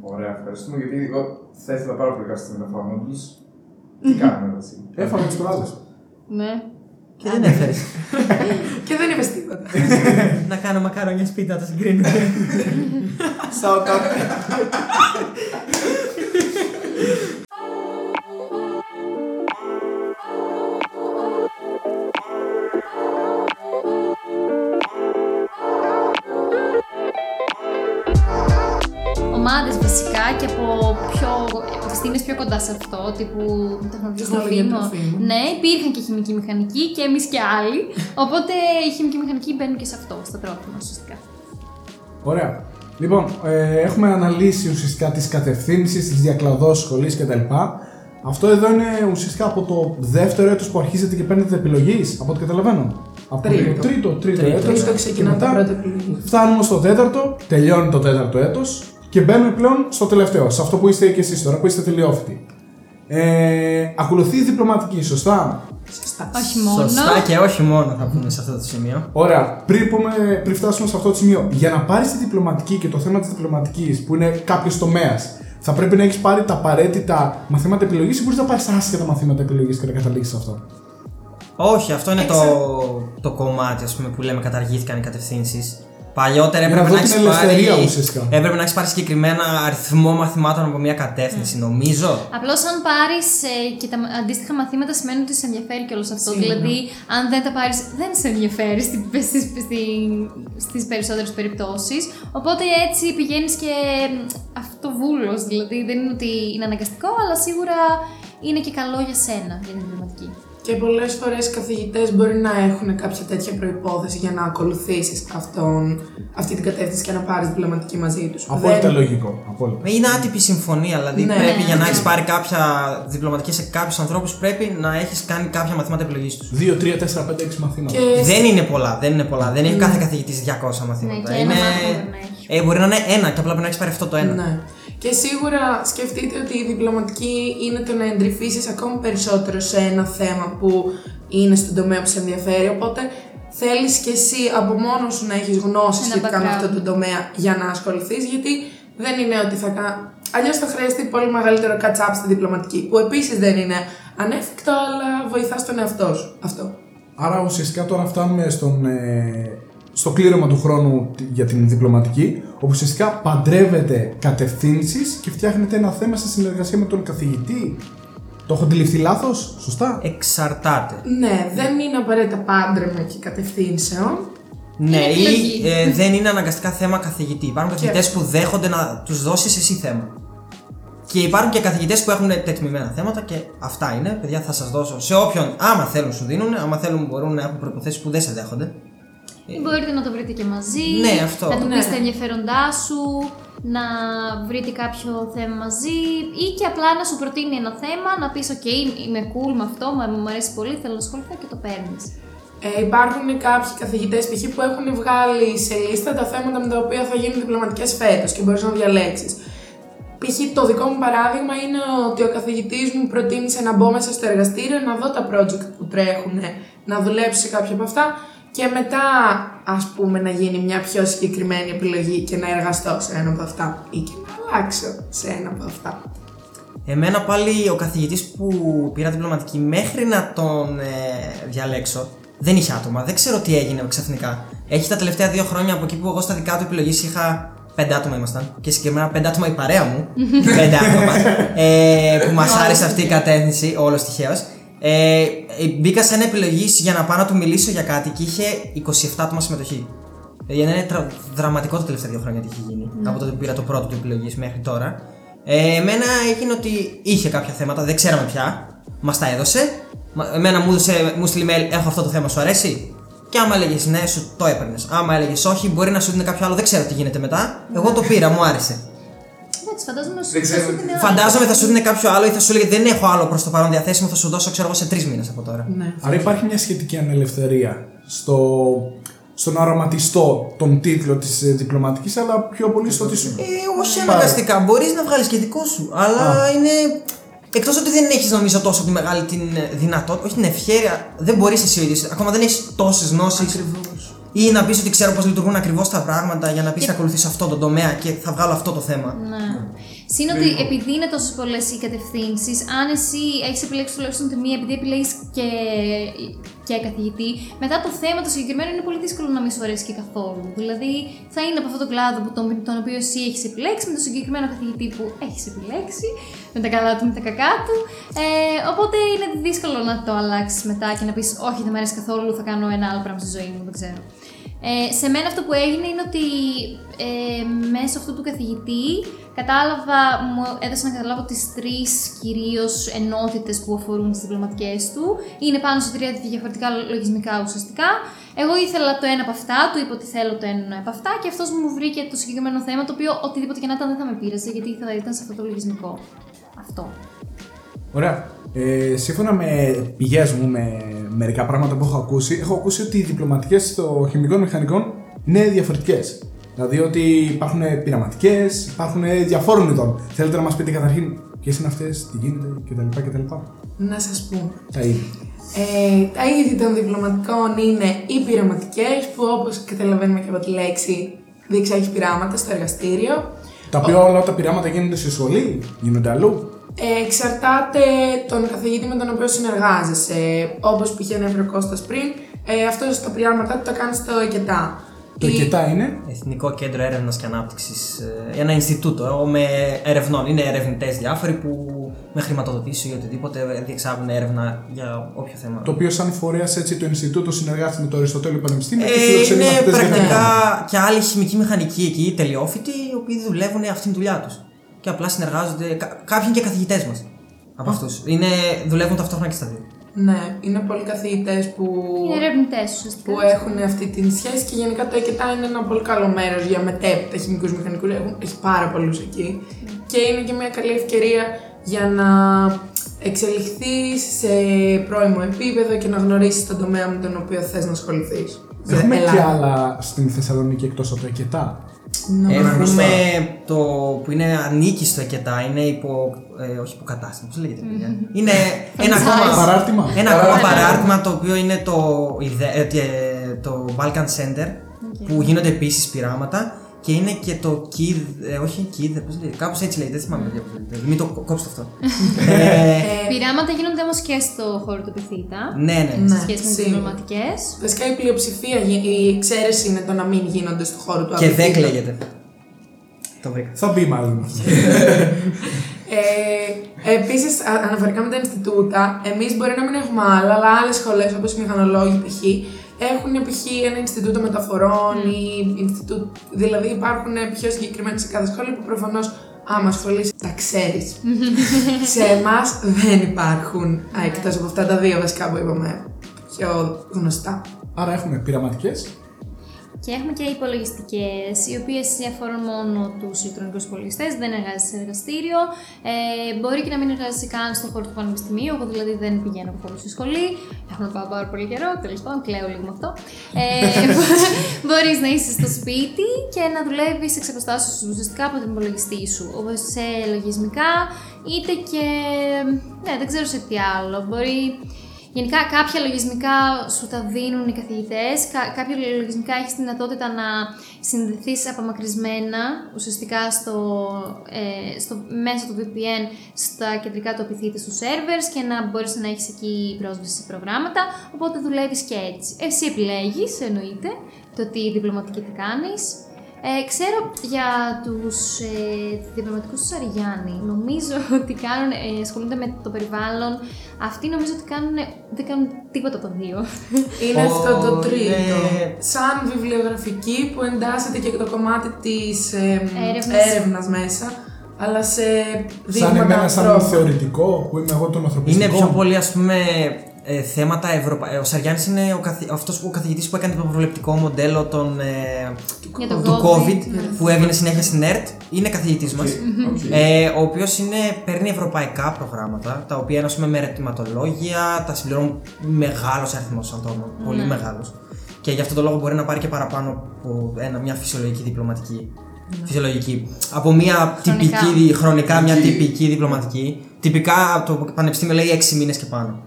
Ωραία, ευχαριστούμε γιατί εγώ θα ήθελα πάρα πολύ κάτι να φάω νόμπλους. Τι κάνουμε έτσι. Έφαγα τις προάλλε. Ναι. Και δεν έφερε. Και δεν είπες τίποτα. να κάνω μακαρόνια σπίτι να τα συγκρίνουμε. Shout out. Πιο. επιστήμε πιο κοντά σε αυτό, τύπου τεχνολογία Τεχνολογία τροφίμων. τροφίμων. Ναι, υπήρχαν και χημική μηχανική και εμείς και άλλοι. Οπότε η χημική μηχανική μπαίνουν και σε αυτό, στα τρόφιμα ουσιαστικά. Ωραία. Λοιπόν, ε, έχουμε αναλύσει ουσιαστικά τις κατευθύνσεις, τις διακλαδώσεις σχολής κτλ. Αυτό εδώ είναι ουσιαστικά από το δεύτερο έτος που αρχίζετε και παίρνετε επιλογής, από ό,τι καταλαβαίνω. Από Τρίτο. το τρίτο, τρίτο, Τρίτο. έτος. Τρίτο Και ξεκινά μετά τα πρώτα επιλογή. Φτάνουμε στο τέταρτο, τελειώνει το τέταρτο έτος και μπαίνουμε πλέον στο τελευταίο, σε αυτό που είστε και εσείς τώρα, που είστε τελειόφοιτοι. Ε, ακολουθεί η διπλωματική, σωστά; Σωστά. Όχι μόνο. Σωστά και όχι μόνο θα πούμε σε αυτό το σημείο. Ωραία, πριν, πούμε, πριν φτάσουμε σε αυτό το σημείο, για να πάρεις τη διπλωματική και το θέμα της διπλωματικής, που είναι κάποιος τομέας, θα πρέπει να έχεις πάρει τα απαραίτητα μαθήματα επιλογής ή μπορείς να πάρεις άσχετα μαθήματα επιλογής και να καταλήξεις σε αυτό; Όχι, αυτό είναι το, Εξα- το κομμάτι ας πούμε, που λέμε καταργήθηκαν οι κατευθύνσεις. Παλιότερα Για να έπρεπε να, δω την έχει πάρει, ελευθερία ουσιαστικά. έπρεπε να έχεις πάρει συγκεκριμένα αριθμό μαθημάτων από μια κατεύθυνση, νομίζω. Απλώς αν πάρεις και τα αντίστοιχα μαθήματα σημαίνει ότι σε ενδιαφέρει και όλο αυτό. Σίγουρα. Δηλαδή, αν δεν τα πάρεις, δεν σε ενδιαφέρει στι περισσότερες περιπτώσεις. Οπότε έτσι πηγαίνεις και αυτοβούλος. Δηλαδή, δεν είναι ότι είναι αναγκαστικό, αλλά σίγουρα είναι και καλό για σένα για την διπλωματική. Και πολλές φορές οι καθηγητές μπορεί να έχουν κάποια τέτοια προπόθεση για να ακολουθήσεις αυτή την κατεύθυνση και να πάρεις διπλωματική μαζί τους. Απόλυτα λογικό. Απόλυτα. Είναι άτυπη συμφωνία, δηλαδή Ναι. πρέπει για να Ναι. έχεις πάρει κάποια διπλωματική σε κάποιους ανθρώπους πρέπει να έχεις κάνει κάποια μαθήματα επιλογής τους. 2, 3, 4, 5, 6 μαθήματα. Και Δεν είναι πολλά, δεν είναι πολλά. Δεν έχει κάθε καθηγητής 200 μαθήματα. Ναι, και ένα μάθημα μπορεί να έχει. Ε, μπορεί να είναι ένα και απλά πρέπει να έχεις πάρει αυτό το ένα. Ναι. Και σίγουρα σκεφτείτε ότι η διπλωματική είναι το να εντρυφήσεις ακόμη περισσότερο σε ένα θέμα που είναι στον τομέα που σε ενδιαφέρει. Οπότε θέλεις και εσύ από μόνος σου να έχεις γνώση Ένα σχετικά με background. αυτό το τομέα για να ασχοληθείς, γιατί δεν είναι ότι θα κάνει. Αλλιώς θα χρειαστεί πολύ μεγαλύτερο catch-up στη διπλωματική, που επίσης δεν είναι ανέφικτο, αλλά βοηθά τον εαυτό σου. Αυτό. Άρα ουσιαστικά τώρα φτάνουμε στον, ε, στο κλήρωμα του χρόνου τη- για την διπλωματική, όπου ουσιαστικά παντρεύετε κατευθύνσεις και φτιάχνετε ένα θέμα σε συνεργασία με τον καθηγητή. Το έχω αντιληφθεί λάθος, σωστά; Εξαρτάται. Ναι, δεν είναι απαραίτητα πάντρεμα και κατευθύνσεων. Ναι, Είναι ή επιλογή. ε, δεν είναι αναγκαστικά θέμα καθηγητή. Υπάρχουν καθηγητές που δέχονται να τους δώσεις εσύ θέμα. Και υπάρχουν και καθηγητές που έχουν τετμημένα θέματα και αυτά είναι. Παιδιά, θα σας δώσω σε όποιον, άμα θέλουν, σου δίνουν. Άμα θέλουν, μπορούν να έχουν προποθέσει που δεν σε δέχονται. Ή μπορείτε να το βρείτε και μαζί. Ναι, αυτό. Να του Ναι. πεις τα ενδιαφέροντά σου, να βρείτε κάποιο θέμα μαζί ή και απλά να σου προτείνει ένα θέμα, να πεις «ΟΚ, είμαι cool με αυτό, μου μου αρέσει πολύ, θέλω να ασχοληθώ» και το παίρνεις. Ε, υπάρχουν κάποιοι καθηγητές π.χ. που έχουν βγάλει σε λίστα τα θέματα με τα οποία θα γίνουν διπλωματικές φέτος και μπορείς να διαλέξεις. Π.χ. το δικό μου παράδειγμα είναι ότι ο καθηγητής μου προτίμησε να μπω μέσα στο εργαστήριο, να δω τα project που τρέχουν, να δουλέψω σε κάποια από αυτά και μετά ας πούμε να γίνει μια πιο συγκεκριμένη επιλογή και να εργαστώ σε ένα από αυτά ή και να αλλάξω σε ένα από αυτά. Εμένα πάλι ο καθηγητής που πήρα διπλωματική μέχρι να τον ε, διαλέξω δεν είχε άτομα. Δεν ξέρω τι έγινε ξαφνικά. Έχει τα τελευταία δύο χρόνια από εκεί που εγώ στα δικά του επιλογής είχα πέντε άτομα ήμασταν. Και συγκεκριμένα πέντε άτομα η παρέα μου. πέντε άτομα. ε, που μας άρεσε αυτή η κατεύθυνση, όλος τυχαίως. Ε, ε, μπήκα σε ένα επιλογής για να πάω να του μιλήσω για κάτι και είχε 27 άτομα συμμετοχή. Δηλαδή είναι τρα- δραματικό τα τελευταία δύο χρόνια τι έχει γίνει. Από τότε που πήρα το πρώτο του επιλογής μέχρι τώρα. Ε, εμένα έγινε ότι είχε κάποια θέματα, δεν ξέραμε πια. Μας τα έδωσε. Μα- Εμένα μου έδωσε, μου στείλει email, έχω αυτό το θέμα, σου αρέσει; Και άμα έλεγες ναι, σου το έπαιρνες. Άμα έλεγες όχι, μπορεί να σου δίνει κάποιο άλλο, δεν ξέρω τι γίνεται μετά. Εγώ το πήρα, μου άρεσε. Εντάξει, φαντάζομαι σου Δεν ξέρω σου τι- δίνει άλλο. Φαντάζομαι θα σου δίνει κάποιο άλλο ή θα σου λέγε δεν έχω άλλο προς το παρόν διαθέσιμο, θα σου δώσω ξέρω εγώ σε τρεις μήνες από τώρα. Ναι. Άρα υπάρχει μια σχετική ανελευθερία στο, στο να οραματιστώ τον τίτλο της ε, διπλωματικής, αλλά πιο πολύ στο ότι σου... Ε, όχι αναγκαστικά. Μπορείς να βγάλεις και δικό σου. Αλλά είναι. Εκτός ότι δεν έχεις νομίζω τόσο τη μεγάλη την δυνατότητα, όχι την ευχαίρεια, δεν μπορείς εσύ ο ίδιος. Ακόμα δεν έχεις τόσες γνώσεις. Ή να πεις ότι ξέρω πώς λειτουργούν ακριβώς τα πράγματα για να πεις Και- θα ακολουθήσω αυτό το τομέα και θα βγάλω αυτό το θέμα. Ναι. Συν ότι Λίγο. επειδή είναι τόσες πολλές οι κατευθύνσεις, αν εσύ έχεις επιλέξει τουλάχιστον τη μία, επειδή επιλέγεις και, και καθηγητή, μετά το θέμα το συγκεκριμένο είναι πολύ δύσκολο να μην σου αρέσει και καθόλου. Δηλαδή θα είναι από αυτό το κλάδο που τον, τον οποίο εσύ έχεις επιλέξει, με το συγκεκριμένο καθηγητή που έχεις επιλέξει, με τα καλά του, με τα κακά του. Ε, οπότε είναι δύσκολο να το αλλάξεις μετά και να πεις: Όχι, δεν μου αρέσει καθόλου, θα κάνω ένα άλλο πράγμα στη ζωή μου, δεν ξέρω. Ε, σε μένα αυτό που έγινε είναι ότι ε, μέσω αυτού του καθηγητή κατάλαβα, μου έδωσε να καταλάβω τις τρεις κυρίως ενότητες που αφορούν τις διπλωματικές του. Είναι πάνω σε τρία διαφορετικά λογισμικά ουσιαστικά. Εγώ ήθελα το ένα από αυτά, του είπα ότι θέλω το ένα από αυτά και αυτός μου βρήκε το συγκεκριμένο θέμα το οποίο οτιδήποτε και να ήταν δεν θα με πείραζε γιατί θα ήταν σε αυτό το λογισμικό. Αυτό. Ωραία. Ε, σύμφωνα με πηγές μου, με μερικά πράγματα που έχω ακούσει, έχω ακούσει ότι οι διπλωματικές στο χημικών μηχανικών είναι διαφορετικές. Δηλαδή ότι υπάρχουν πειραματικές, υπάρχουν διαφόρων ειδών. Θέλετε να μας πείτε καταρχήν ποιες είναι αυτές, τι γίνεται κτλ. κτλ. Να σας πούμε. Τα είδη. Ε, τα είδη των διπλωματικών είναι οι πειραματικές, που όπως καταλαβαίνουμε και από τη λέξη διεξάγει πειράματα στο εργαστήριο. Τα οποία όλα τα πειράματα γίνονται στη σχολή, γίνονται αλλού. Ε, εξαρτάται τον καθηγητή με τον οποίο συνεργάζεσαι. Όπως π.χ. ανέφερε ο Κώστας πριν, ε, αυτός τα πειράματά του τα κάνεις στο ΕΚΕΤΑ. Το Η- ΚΕΤΑ είναι; Εθνικό Κέντρο Έρευνας και Ανάπτυξης. Ένα Ινστιτούτο ε, με ερευνών. Είναι ερευνητές διάφοροι που με χρηματοδοτήσει ή οτιδήποτε διεξάγουν έρευνα για όποιο θέμα. Το οποίο, σαν φορέας, έτσι το Ινστιτούτο συνεργάζεται με το Αριστοτέλειο Πανεπιστήμιο και Ε, φιλοξενεί είναι μαθητές για πρακτικά θέματα. και άλλοι χημικοί μηχανικοί εκεί, τελειόφοιτοι, οι οποίοι δουλεύουν αυτήν τη δουλειά τους. Και απλά συνεργάζονται. κα- Κάποιοι είναι και καθηγητές μας από αυτούς. Δουλεύουν ταυτόχρονα και στα δύο. Ναι, είναι πολλοί καθηγητές που, Είναι ερευνητές ουσιαστικά. που έχουν αυτή τη σχέση και γενικά το ΕΚΕΤΑ είναι ένα πολύ καλό μέρος για μετέπειτα χημικού μηχανικούς. Έχουν, έχει πάρα πολλούς εκεί. Και είναι και μια καλή ευκαιρία για να εξελιχθείς σε πρώιμο επίπεδο και να γνωρίσεις τον τομέα με τον οποίο θες να ασχοληθείς. Έχουμε και άλλα στην Θεσσαλονίκη εκτός από το ΚΕΤΑ. Έχουμε το που είναι ανήκει στο ΕΚΕΤΑ, είναι υπό. Ε, όχι υποκατάσταση, πώς λέγεται. παιδιά; Είναι ένα ακόμα, Παράρτημα. ένα ακόμα Παράρτημα. παράρτημα το οποίο είναι το, ιδε- ε, ε, το Balkan Center που γίνονται επίσης πειράματα και είναι και το KID, ε, όχι KID, πώς λέγεται, κάπως έτσι λέγεται, δεν θυμάμαι παιδιά πώς λέγεται, μην το κο- κόψετε αυτό. ε, Πειράματα γίνονται όμως και στο χώρο του Πυθίτα. ναι, ναι. Ναι. Σε σχέση με τις σίγουρα. διπλωματικέ. Βασικά η πλειοψηφία, γι- η εξαίρεση είναι το να μην γίνονται στο χώρο του Και απευθύντα. δεν λέγεται. Το βρήκα. Θα μπει μάλλον αυτό. Ε, Επίσης, αναφορικά με τα Ινστιτούτα, εμείς μπορεί να μην έχουμε άλλα, αλλά άλλες σχολές όπως οι μηχανολόγοι π.χ. έχουν π.χ. ένα Ινστιτούτο Μεταφορών ή Ινστιτούτο. Δηλαδή υπάρχουν πιο συγκεκριμένα σε κάθε σχολή που προφανώς άμα ασχολείσαι τα ξέρεις. σε εμάς δεν υπάρχουν εκτός από αυτά τα δύο βασικά που είπαμε πιο γνωστά. Άρα έχουμε πειραματικές. Και έχουμε και υπολογιστικές, οι οποίες αφορούν μόνο τους ηλεκτρονικούς υπολογιστές, δεν εργάζεσαι σε εργαστήριο. Ε, μπορεί και να μην εργάζεσαι καν στον χώρο του πανεπιστημίου. Εγώ δηλαδή δεν πηγαίνω καθόλου στη σχολή. Έχω να πάω πάρα πολύ καιρό, τέλος πάντων, κλαίω λίγο με αυτό. Ε, μπορείς να είσαι στο σπίτι και να δουλεύεις εξ αποστάσεως ουσιαστικά από τον υπολογιστή σου. Όπως σε λογισμικά, είτε και. Ναι, δεν ξέρω σε τι άλλο. Μπορεί Γενικά κάποια λογισμικά σου τα δίνουν οι καθηγητές, Κα- κάποια λογισμικά έχεις τη δυνατότητα να συνδεθείς απομακρυσμένα ουσιαστικά στο, ε, στο, μέσω του VPN στα κεντρικά του επιθύτε στους servers και να μπορείς να έχεις εκεί πρόσβαση σε προγράμματα, οπότε δουλεύεις και έτσι. Εσύ επιλέγεις, εννοείται, το τι διπλωματική θα κάνεις. Ε, ξέρω για τους ε, διπλωματικούς του Σαριγιάννη. Νομίζω ότι κάνουν, ε, ασχολούνται με το περιβάλλον. Αυτοί νομίζω ότι κάνουν, δεν κάνουν τίποτα από τα δύο. Είναι Ω, αυτό το τρίτο. ναι. Σαν βιβλιογραφική που εντάσσεται και το κομμάτι της ε, Έρευνας. έρευνας μέσα, αλλά σε Σαν δείγματα εμένα, σαν ανθρώπων. θεωρητικό που είμαι εγώ τον ανθρωπιστικό. Είναι πιο πολύ ας πούμε ε, θέματα Ευρωπαϊκά. Ο Σαριάννης είναι ο καθη... αυτός που, ο καθηγητής που έκανε το προβλεπτικό μοντέλο των, ε, Για τον του COVID. COVID που έβγαινε συνέχεια στην ΕΡΤ. Είναι καθηγητής μας. Οκ. Ε, ο οποίος παίρνει ευρωπαϊκά προγράμματα, τα οποία είναι ας πούμε, με ερωτηματολόγια, τα συμπληρώνουν μεγάλος αριθμός ατόμων. Πολύ μεγάλος. Και γι' αυτό το λόγο μπορεί να πάρει και παραπάνω από ένα, μια φυσιολογική διπλωματική. Φυσιολογική. Από μια Χρονικά. τυπική, χρονικά μια Τυπική. τυπική διπλωματική. Τυπικά το πανεπιστήμιο λέει 6 μήνες και πάνω.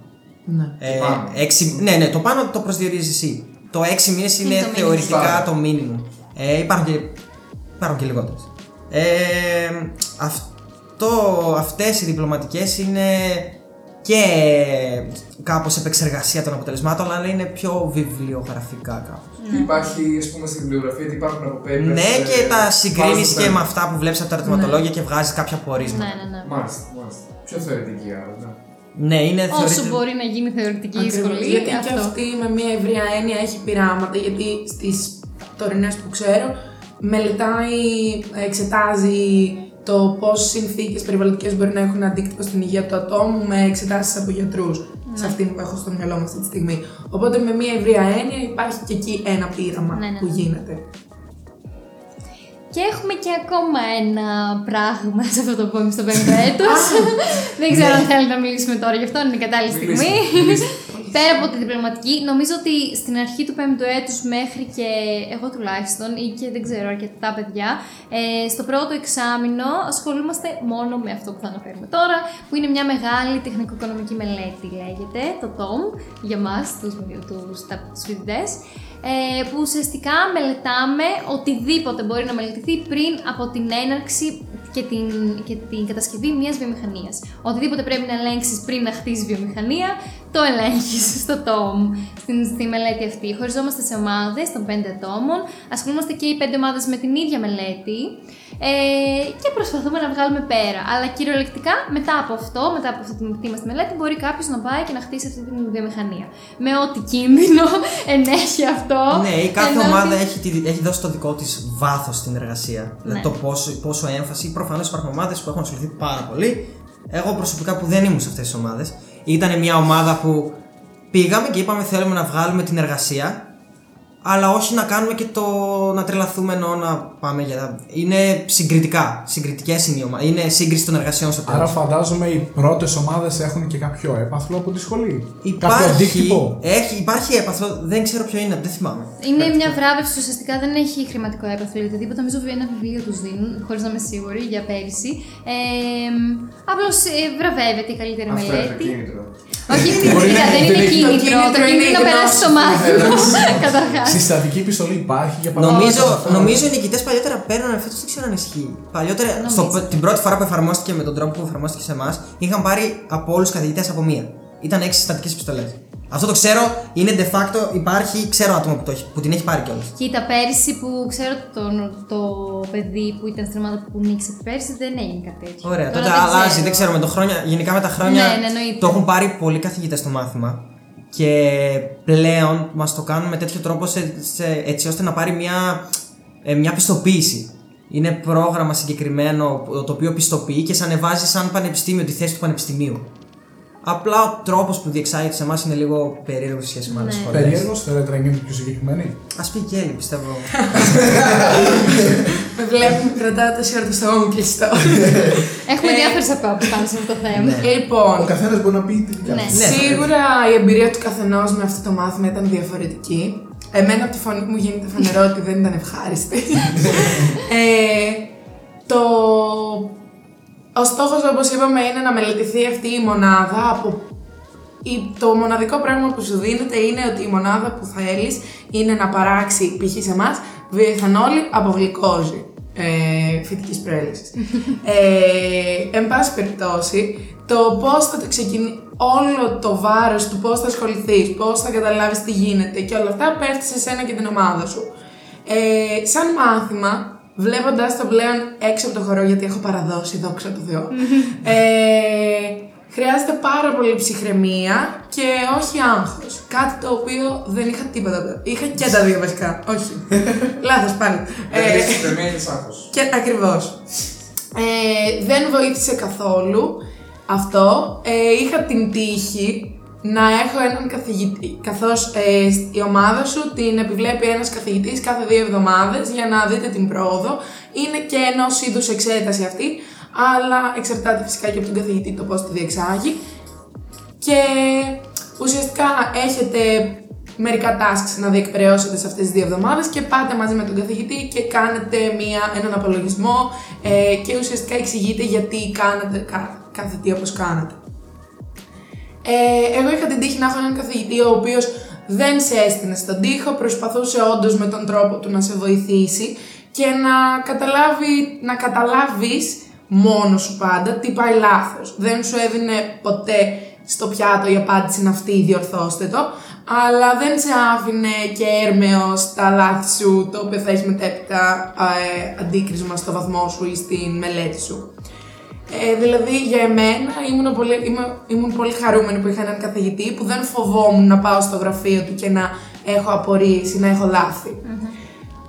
Ναι. Ε, πάνω. έξι, ναι, ναι, το πάνω το προσδιορίζεις εσύ. το 6 μήνες είναι Είναι το minimum. θεωρητικά Σωστά. το minimum. Ε, υπάρχουν και, υπάρχουν και λιγότερες. Ε, αυτό, αυτές οι διπλωματικές είναι και κάπως επεξεργασία των αποτελεσμάτων, αλλά είναι πιο βιβλιογραφικά κάπως. Υπάρχει, ας πούμε, στην βιβλιογραφία ότι υπάρχουν από papers. Ναι, ε, και τα συγκρίνεις βάζουν και τα- με αυτά που βλέπεις από τα ερωτηματολόγια και βγάζεις κάποια πορίσματα. Ναι, ναι, ναι. Μάλιστα, μάλιστα. Πιο θεωρητική άρα. ναι. Ναι, είναι Όσο θεωρείται- μπορεί να γίνει θεωρητική Ακριβώς, σχολή. γιατί και αυτό. αυτή με μια ευρεία έννοια έχει πειράματα, γιατί στις τωρινές που ξέρω μελετάει, εξετάζει το πώς συνθήκες περιβαλλοντικές μπορεί να έχουν αντίκτυπο στην υγεία του ατόμου με εξετάσεις από γιατρούς σε αυτήν που έχω στο μυαλό μου αυτή τη στιγμή. Οπότε με μια ευρεία έννοια υπάρχει και εκεί ένα πείραμα Ναι, ναι, που ναι. γίνεται. Και έχουμε και ακόμα ένα πράγμα σε αυτό το point στο πέμπτο έτος. Δεν ξέρω αν θέλετε να μιλήσουμε τώρα γι' αυτό, είναι η κατάλληλη στιγμή. Μιλήστε, μιλήστε. Πέρα από τη διπλωματική, νομίζω ότι στην αρχή του πέμπτου έτους μέχρι και εγώ τουλάχιστον ή και δεν ξέρω αρκετά παιδιά, ε, στο πρώτο εξάμεινο ασχολούμαστε μόνο με αυτό που θα αναφέρουμε τώρα, που είναι μια μεγάλη τεχνικο-οικονομική μελέτη λέγεται, το TOM, για μας, τους, τους, τα- τους φοιτητές, ε, που ουσιαστικά μελετάμε οτιδήποτε μπορεί να μελετηθεί πριν από την έναρξη και την, και την κατασκευή μιας βιομηχανίας. Οτιδήποτε πρέπει να ελέγξεις πριν να χτίσεις βιομηχανία, το ελέγχεις στο TOM, στην, στη μελέτη αυτή. Χωριζόμαστε σε ομάδες των πέντε ατόμων, ασχολούμαστε και οι πέντε ομάδες με την ίδια μελέτη ε, και προσπαθούμε να βγάλουμε πέρα. Αλλά κυριολεκτικά μετά από αυτό, μετά από αυτή την δική μας τη μελέτη, μπορεί κάποιος να πάει και να χτίσει αυτή την βιομηχανία. Με ό,τι κίνδυνο ενέχει αυτό. Ναι, η κάθε ενώ ομάδα ότι- έχει, τη- έχει δώσει το δικό της βάθος στην εργασία. Δηλαδή Ναι. το πόσο, πόσο έμφαση. Προφανώς υπάρχουν ομάδες που έχουν ασχοληθεί πάρα πολύ. Εγώ προσωπικά που δεν ήμουν σε αυτές τις ομάδες, ήταν μια ομάδα που πήγαμε και είπαμε θέλουμε να βγάλουμε την εργασία, αλλά όχι να κάνουμε και το να τρελαθούμε ενώ να πάμε για. Είναι συγκριτικά. Συγκριτικές είναι οι ομάδε. Είναι σύγκριση των εργασιών στο τέλος. Άρα φαντάζομαι οι πρώτες ομάδες έχουν και κάποιο έπαθλο από τη σχολή. Κάποιο Υπάρχει, αντίκτυπο. έχει, υπάρχει έπαθλο, δεν ξέρω ποιο είναι, δεν θυμάμαι. Είναι μια βράβευση ουσιαστικά δεν έχει χρηματικό έπαθλο ή οτιδήποτε. Νομίζω ότι ένα βιβλίο τους δίνουν, χωρίς να είμαι σίγουρη, για πέρυσι. Ε, Απλώς βραβεύεται η καλύτερη Αυτό είναι το μελέτη. κίνητρο. Όχι, Μπορεί κίνητρο, να- δεν δεν είναι έχει- κίνητρο. το Το κίνητρο κίνητρο είναι είναι να η περάσει το γνώση. μάθημα. Καταρχάς. Συστατική επιστολή υπάρχει για παράδειγμα. Νομίζω, αυτό. νομίζω οι νικητές παλιότερα παίρνουν φέτος δεν ξέρω αν ισχύει. Παλιότερα, στο, την πρώτη φορά που εφαρμόστηκε με τον τρόπο που εφαρμόστηκε σε εμάς, είχαν πάρει από όλους τους καθηγητές από μία. Ήταν έξι συστατικές επιστολές. Αυτό το ξέρω, είναι de facto, υπάρχει, ξέρω άτομο που, το έχει, που την έχει πάρει κιόλας. Κοίτα, πέρυσι που ξέρω τον, το παιδί που ήταν στην ομάδα που νίκησε πέρυσι δεν έγινε κάτι τέτοιο. Ωραία, Τώρα τότε δεν αλλάζει, δεν ξέρω με το χρόνια. Γενικά με τα χρόνια Ναι, ναι, εννοείται. το έχουν πάρει πολλοί καθηγητές στο μάθημα. Και πλέον μας το κάνουν με τέτοιο τρόπο σε, σε- έτσι ώστε να πάρει μια, ε, μια πιστοποίηση. Είναι πρόγραμμα συγκεκριμένο το οποίο πιστοποιεί και σε ανεβάζει σαν πανεπιστήμιο τη θέση του πανεπιστημίου. Απλά ο τρόπος που διεξάγεται σε εμάς είναι λίγο περίεργο σε σχέση με άλλες Ναι. φορέ. Περίεργο, θέλετε να γίνετε πιο συγκεκριμένοι. Α πει και Έλλη, πιστεύω. Με βλέπουμε κρατάω τόση ώρα το στόμα μου κλειστό. Έχουμε Ε, διάφορες απόψεις πάνω σε αυτό το θέμα. Ναι. λοιπόν, Ο καθένας μπορεί να πει τη δουλειά Ναι. του. Ναι, Σίγουρα η εμπειρία του καθενός με αυτό το μάθημα ήταν διαφορετική. Εμένα από τη φωνή μου γίνεται φανερό ότι δεν ήταν ευχάριστη. ε, το... Ο στόχος όπως είπαμε είναι να μελετηθεί αυτή η μονάδα από... η- Το μοναδικό πράγμα που σου δίνεται είναι ότι η μονάδα που θέλεις είναι να παράξει π.χ. σε εμάς βιοεθανόλη από γλυκόζη ε, φυτικής προέλευσης. ε, εν πάση περιπτώσει, το πώς θα το ξεκινήσει, όλο το βάρος του πώς θα ασχοληθείς, πώς θα καταλάβεις τι γίνεται και όλα αυτά πέφτει σε σένα και την ομάδα σου. Ε, σαν μάθημα, βλέποντας το πλέον έξω από το χορό, γιατί έχω παραδώσει, δόξα τω Θεώ, ε, χρειάζεται πάρα πολύ ψυχραιμία και όχι άγχος. Κάτι το οποίο δεν είχα τίποτα. από τα- Είχα και τα δύο βασικά. όχι. Λάθος πάλι. Δεν Ε, έχεις ψυχραιμία, έχεις άγχος. και ακριβώς. Ε, δεν βοήθησε καθόλου αυτό. Ε, είχα την τύχη να έχω έναν καθηγητή, καθώς ε, η ομάδα σου την επιβλέπει ένας καθηγητής κάθε δύο εβδομάδες για να δείτε την πρόοδο. Είναι και ενό είδους εξέταση αυτή, αλλά εξαρτάται φυσικά και από τον καθηγητή το πώς τη διεξάγει. Και ουσιαστικά έχετε μερικά tasks να διεκπαιρεώσετε σε αυτές τις δύο εβδομάδες και πάτε μαζί με τον καθηγητή και κάνετε μία, έναν απολογισμό ε, και ουσιαστικά εξηγείτε γιατί κάνετε κα- κάθε τι όπως κάνατε. Ε, εγώ είχα την τύχη να έχω έναν καθηγητή ο οποίος δεν σε έστεινε στον τοίχο, προσπαθούσε όντως με τον τρόπο του να σε βοηθήσει και να, καταλάβει, να καταλάβεις μόνος σου πάντα τι πάει λάθος. Δεν σου έδινε ποτέ στο πιάτο η απάντηση είναι αυτή, διορθώστε το, αλλά δεν σε άφηνε και έρμεος στα λάθη σου, το οποίο θα έχεις μετέπειτα ε, αντίκρισμα στο βαθμό σου ή στην μελέτη σου. Ε, δηλαδή για εμένα ήμουν πολύ, ήμουν, ήμουν πολύ χαρούμενη που είχα έναν καθηγητή που δεν φοβόμουν να πάω στο γραφείο του και να έχω απορίες ή να έχω λάθη.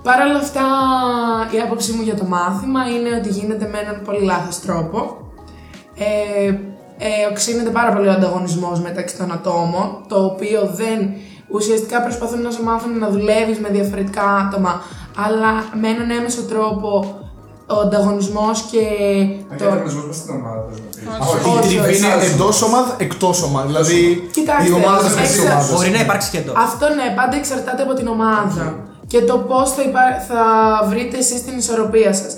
Παρ' όλα αυτά, η άποψή μου για το μάθημα είναι ότι γίνεται με έναν πολύ λάθος τρόπο. Ε, ε, οξύνεται πάρα πολύ ο ανταγωνισμός μεταξύ των ατόμων, το οποίο δεν ουσιαστικά προσπαθούν να σε μάθουν να δουλεύεις με διαφορετικά άτομα, αλλά με έναν έμεσο τρόπο ο ανταγωνισμός και Το το... ανταγωνισμός μέσα στην ομάδα. θες να πεις. Όχι. Η όχι, τριβή όχι. είναι εντός ομάδας, εκτός ομάδας. Δηλαδή Κοιτάξτε, η ομάδα εξα- μεταξύ ομάδας. Μπορεί να υπάρξει και εντός. Αυτό ναι, πάντα εξαρτάται από την ομάδα και το πώς θα, υπά- θα βρείτε εσείς την ισορροπία σας.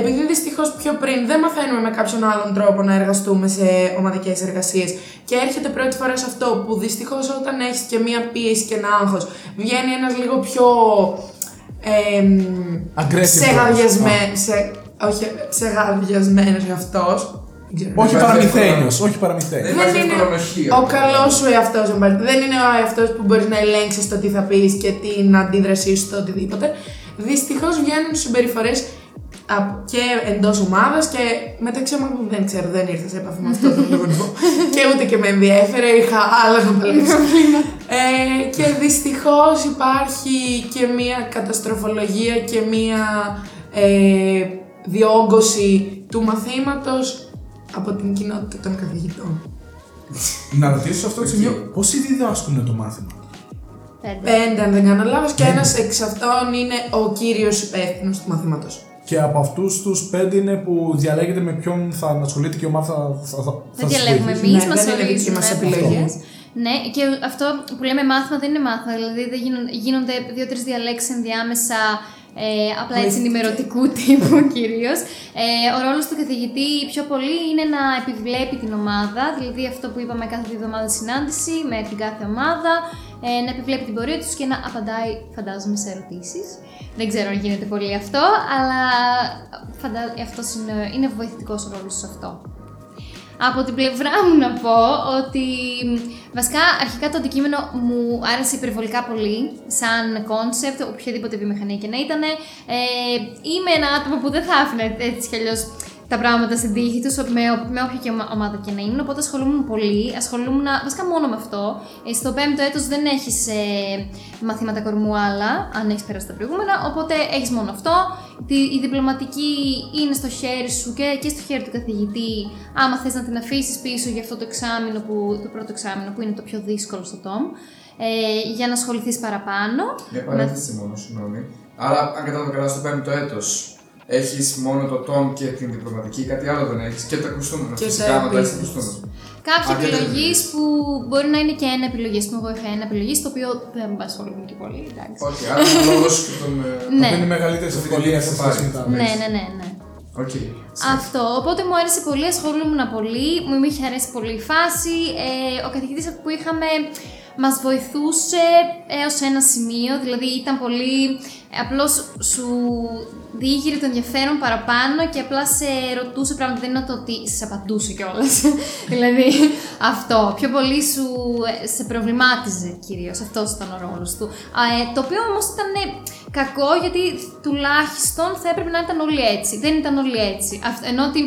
Επειδή δυστυχώς πιο πριν δεν μαθαίνουμε με κάποιον άλλον τρόπο να εργαστούμε σε ομαδικές εργασίες και έρχεται πρώτη φορά σε αυτό που δυστυχώς όταν έχεις και μία πίεση και ένα άγχος βγαίνει ένας λίγο πιο. Ε, Aggressive ψεγαδιασμένο. Σε, όχι, ψεγαδιασμένο εαυτό. Όχι Υπάρχει παραμυθένιος. εύκολο. Όχι παραμυθένιος. Δεν υπάρχει προνοχή. ο καλός σου εαυτός. Δεν είναι ο εαυτός που μπορείς να ελέγξεις το τι θα πεις και την αντίδρασή σου στο οτιδήποτε. Δυστυχώς βγαίνουν συμπεριφορές και εντός ομάδας και μεταξύ ομάδων δεν ξέρω, δεν ήρθα σε επαφή με αυτόν τον ανταγωνισμό. και ούτε και με ενδιέφερε, είχα άλλα να παλέψω. Ε, και δυστυχώς υπάρχει και μία καταστροφολογία και μία ε, διόγκωση του μαθήματος από την κοινότητα των καθηγητών. Να ρωτήσω σε αυτό το σημείο, πόσοι διδάσκουν το μάθημα; Πέντε. Πέντε, αν δεν κάνω λάθος, και ένας εξ αυτών είναι ο κύριος υπεύθυνος του μαθήματος. Και από αυτούς τους πέντε είναι που διαλέγετε με ποιον θα ανασχολείται και η ομάδα θα, θα, θα, θα Δεν σας διαλέγουμε βοηθήσει; εμείς, Ναι, μας δεν είναι δική μας επιλογή. Ναι, και αυτό που λέμε μάθημα δεν είναι μάθημα. Δηλαδή δεν γίνονται, γίνονται δύο-τρεις διαλέξεις ενδιάμεσα. Ε, απλά έτσι ενημερωτικού τύπου κυρίως. Ε, ο ρόλος του καθηγητή πιο πολύ είναι να επιβλέπει την ομάδα, δηλαδή αυτό που είπαμε κάθε δύο εβδομάδες συνάντηση με την κάθε ομάδα, ε, να επιβλέπει την πορεία τους και να απαντάει, φαντάζομαι, σε ερωτήσεις. Δεν ξέρω αν γίνεται πολύ αυτό, αλλά φαντα... αυτός είναι, είναι βοηθητικός ο ρόλος σε αυτό. Από την πλευρά μου να πω ότι βασικά αρχικά το αντικείμενο μου άρεσε υπερβολικά πολύ σαν concept, οποιαδήποτε βιομηχανία και να ήταν. Ε, είμαι ένα άτομο που δεν θα άφηνε έτσι κι αλλιώς τα πράγματα στην τύχη τους, με, με όποια και ομα- ομάδα και να ήμουν. Οπότε ασχολούμουν πολύ. Ασχολούμουν βασικά μόνο με αυτό. Ε, στο πέμπτο έτος δεν έχεις ε, μαθήματα κορμού άλλα, αν έχεις περάσει τα προηγούμενα. Οπότε έχεις μόνο αυτό. Τη- Η διπλωματική είναι στο χέρι σου και, και στο χέρι του καθηγητή. Άμα θες να την αφήσεις πίσω για αυτό το εξάμεινο, που, το πρώτο εξάμεινο που είναι το πιο δύσκολο στο τόμ. Ε, για να ασχοληθείς παραπάνω. Μια παρένθεση μόνο, συγγνώμη. Άρα, αν κατάλαβα καλά, στο πέμπτο έτος έχεις μόνο το τόμ και την διπλωματική, κάτι άλλο δεν έχεις. Και τα χρωστούμενα. Και Φυσικά, τα άμα τα έχεις τα επίσης. χρωστούμενα. Κάποια Α, και επιλογή δεν- που μπορεί να είναι και ένα επιλογή. Ας πούμε, εγώ είχα ένα επιλογή, το οποίο δεν με ασχολούμαι και πολύ. Εντάξει. Όχι, άρα ο λόγος και τον. ε, Ναι. Αυτό είναι μεγαλύτερη ευκολία σε σχέση με τα Ναι, ναι, ναι, ναι. Οκ. Αυτό, οπότε μου άρεσε πολύ, ασχολούμουν πολύ, μου είχε αρέσει πολύ η φάση. Ε, ο καθηγητής που είχαμε μας βοηθούσε έως ένα σημείο, δηλαδή ήταν πολύ, απλώς σου διήγηρε το ενδιαφέρον παραπάνω και απλά σε ρωτούσε πράγματα, δεν είναι το ότι σε απαντούσε κιόλας. δηλαδή αυτό, πιο πολύ σου, ε, σε προβλημάτιζε κυρίως, αυτός ήταν ο ρόλος του. Α, ε, το οποίο όμως ήταν ε, κακό γιατί τουλάχιστον θα έπρεπε να ήταν όλοι έτσι. Δεν ήταν όλοι έτσι. Αυτ- ενώ ότι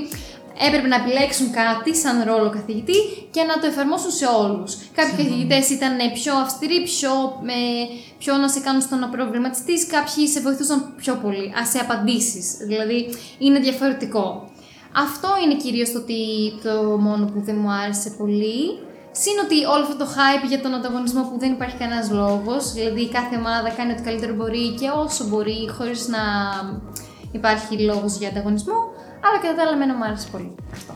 έπρεπε να επιλέξουν κάτι σαν ρόλο καθηγητή και να το εφαρμόσουν σε όλους. Κάποιοι καθηγητές ήταν πιο αυστηροί, πιο, με, πιο να σε κάνουν στο να προβληματιστεί, κάποιοι σε βοηθούσαν πιο πολύ ας, σε απαντήσεις. Δηλαδή είναι διαφορετικό. Αυτό είναι κυρίως το, ότι, το μόνο που δεν μου άρεσε πολύ. Συν ότι όλο αυτό το hype για τον ανταγωνισμό που δεν υπάρχει κανένας λόγος, δηλαδή κάθε ομάδα κάνει ό,τι καλύτερο μπορεί και όσο μπορεί, χωρίς να υπάρχει λόγος για ανταγωνισμό, αλλά κατά τα άλλα εμένα μου άρεσε πολύ αυτό.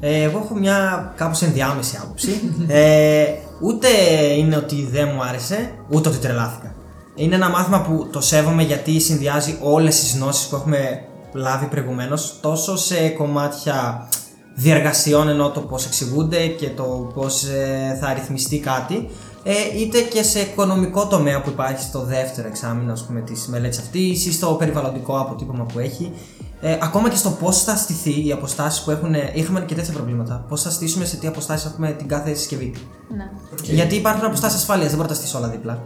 Ε, εγώ έχω μια κάπως ενδιάμεση άποψη. ε, ούτε είναι ότι δεν μου άρεσε, ούτε ότι τρελάθηκα. Είναι ένα μάθημα που το σέβομαι γιατί συνδυάζει όλες τις γνώσεις που έχουμε λάβει προηγουμένως, τόσο σε κομμάτια διεργασιών ενώ το πώς εξηγούνται και το πώς ε, θα αριθμιστεί κάτι ε, είτε και σε οικονομικό τομέα που υπάρχει στο δεύτερο εξάμεινο ας πούμε, της μελέτης αυτής ή στο περιβαλλοντικό αποτύπωμα που έχει. Ε, ακόμα και στο πώς θα στηθεί οι αποστάσεις που έχουν. Είχαμε και τέτοια προβλήματα. Πώς θα στήσουμε σε τι αποστάσεις έχουμε την κάθε συσκευή. Ναι. Γιατί υπάρχουν αποστάσεις ασφαλεία, δεν μπορείς να τα στήσεις όλα δίπλα.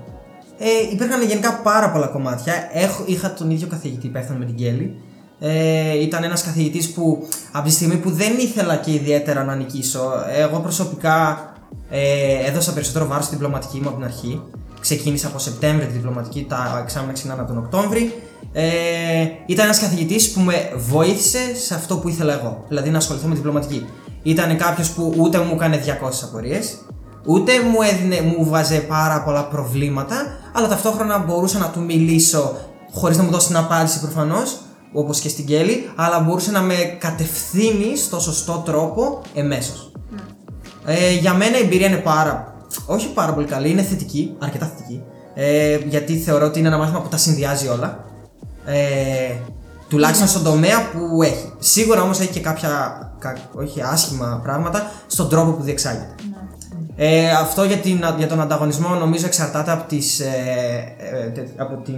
Ε, υπήρχαν γενικά πάρα πολλά κομμάτια. Έχω, είχα τον ίδιο καθηγητή υπεύθυνο με την Κέλλη. Ε, ήταν ένας καθηγητής που από τη στιγμή που δεν ήθελα και ιδιαίτερα να νικήσω, εγώ προσωπικά ε, έδωσα περισσότερο βάρος στη διπλωματική μου από την αρχή. Ξεκίνησα από Σεπτέμβρη τη διπλωματική, τα εξάμεινα ξεκινάνε από τον Οκτώβρη. Ε, ήταν ένας καθηγητής που με βοήθησε σε αυτό που ήθελα εγώ, δηλαδή να ασχοληθώ με τη διπλωματική. Ήταν κάποιος που ούτε μου έκανε 200 απορίες, ούτε μου, έδινε, μου βάζε πάρα πολλά προβλήματα, αλλά ταυτόχρονα μπορούσα να του μιλήσω χωρίς να μου δώσει την απάντηση προφανώς, όπως και στην Κέλλη, αλλά μπορούσε να με κατευθύνει στο σωστό τρόπο εμέσως. Ε, για μένα η εμπειρία είναι πάρα, όχι πάρα πολύ καλή, είναι θετική, αρκετά θετική. Ε, γιατί θεωρώ ότι είναι ένα μάθημα που τα συνδυάζει όλα. Ε, τουλάχιστον στον τομέα που έχει. Σίγουρα όμως έχει και κάποια κα, όχι άσχημα πράγματα στον τρόπο που διεξάγεται. Ε, αυτό για, την, για τον ανταγωνισμό νομίζω εξαρτάται από, τις, ε, ε, από, την,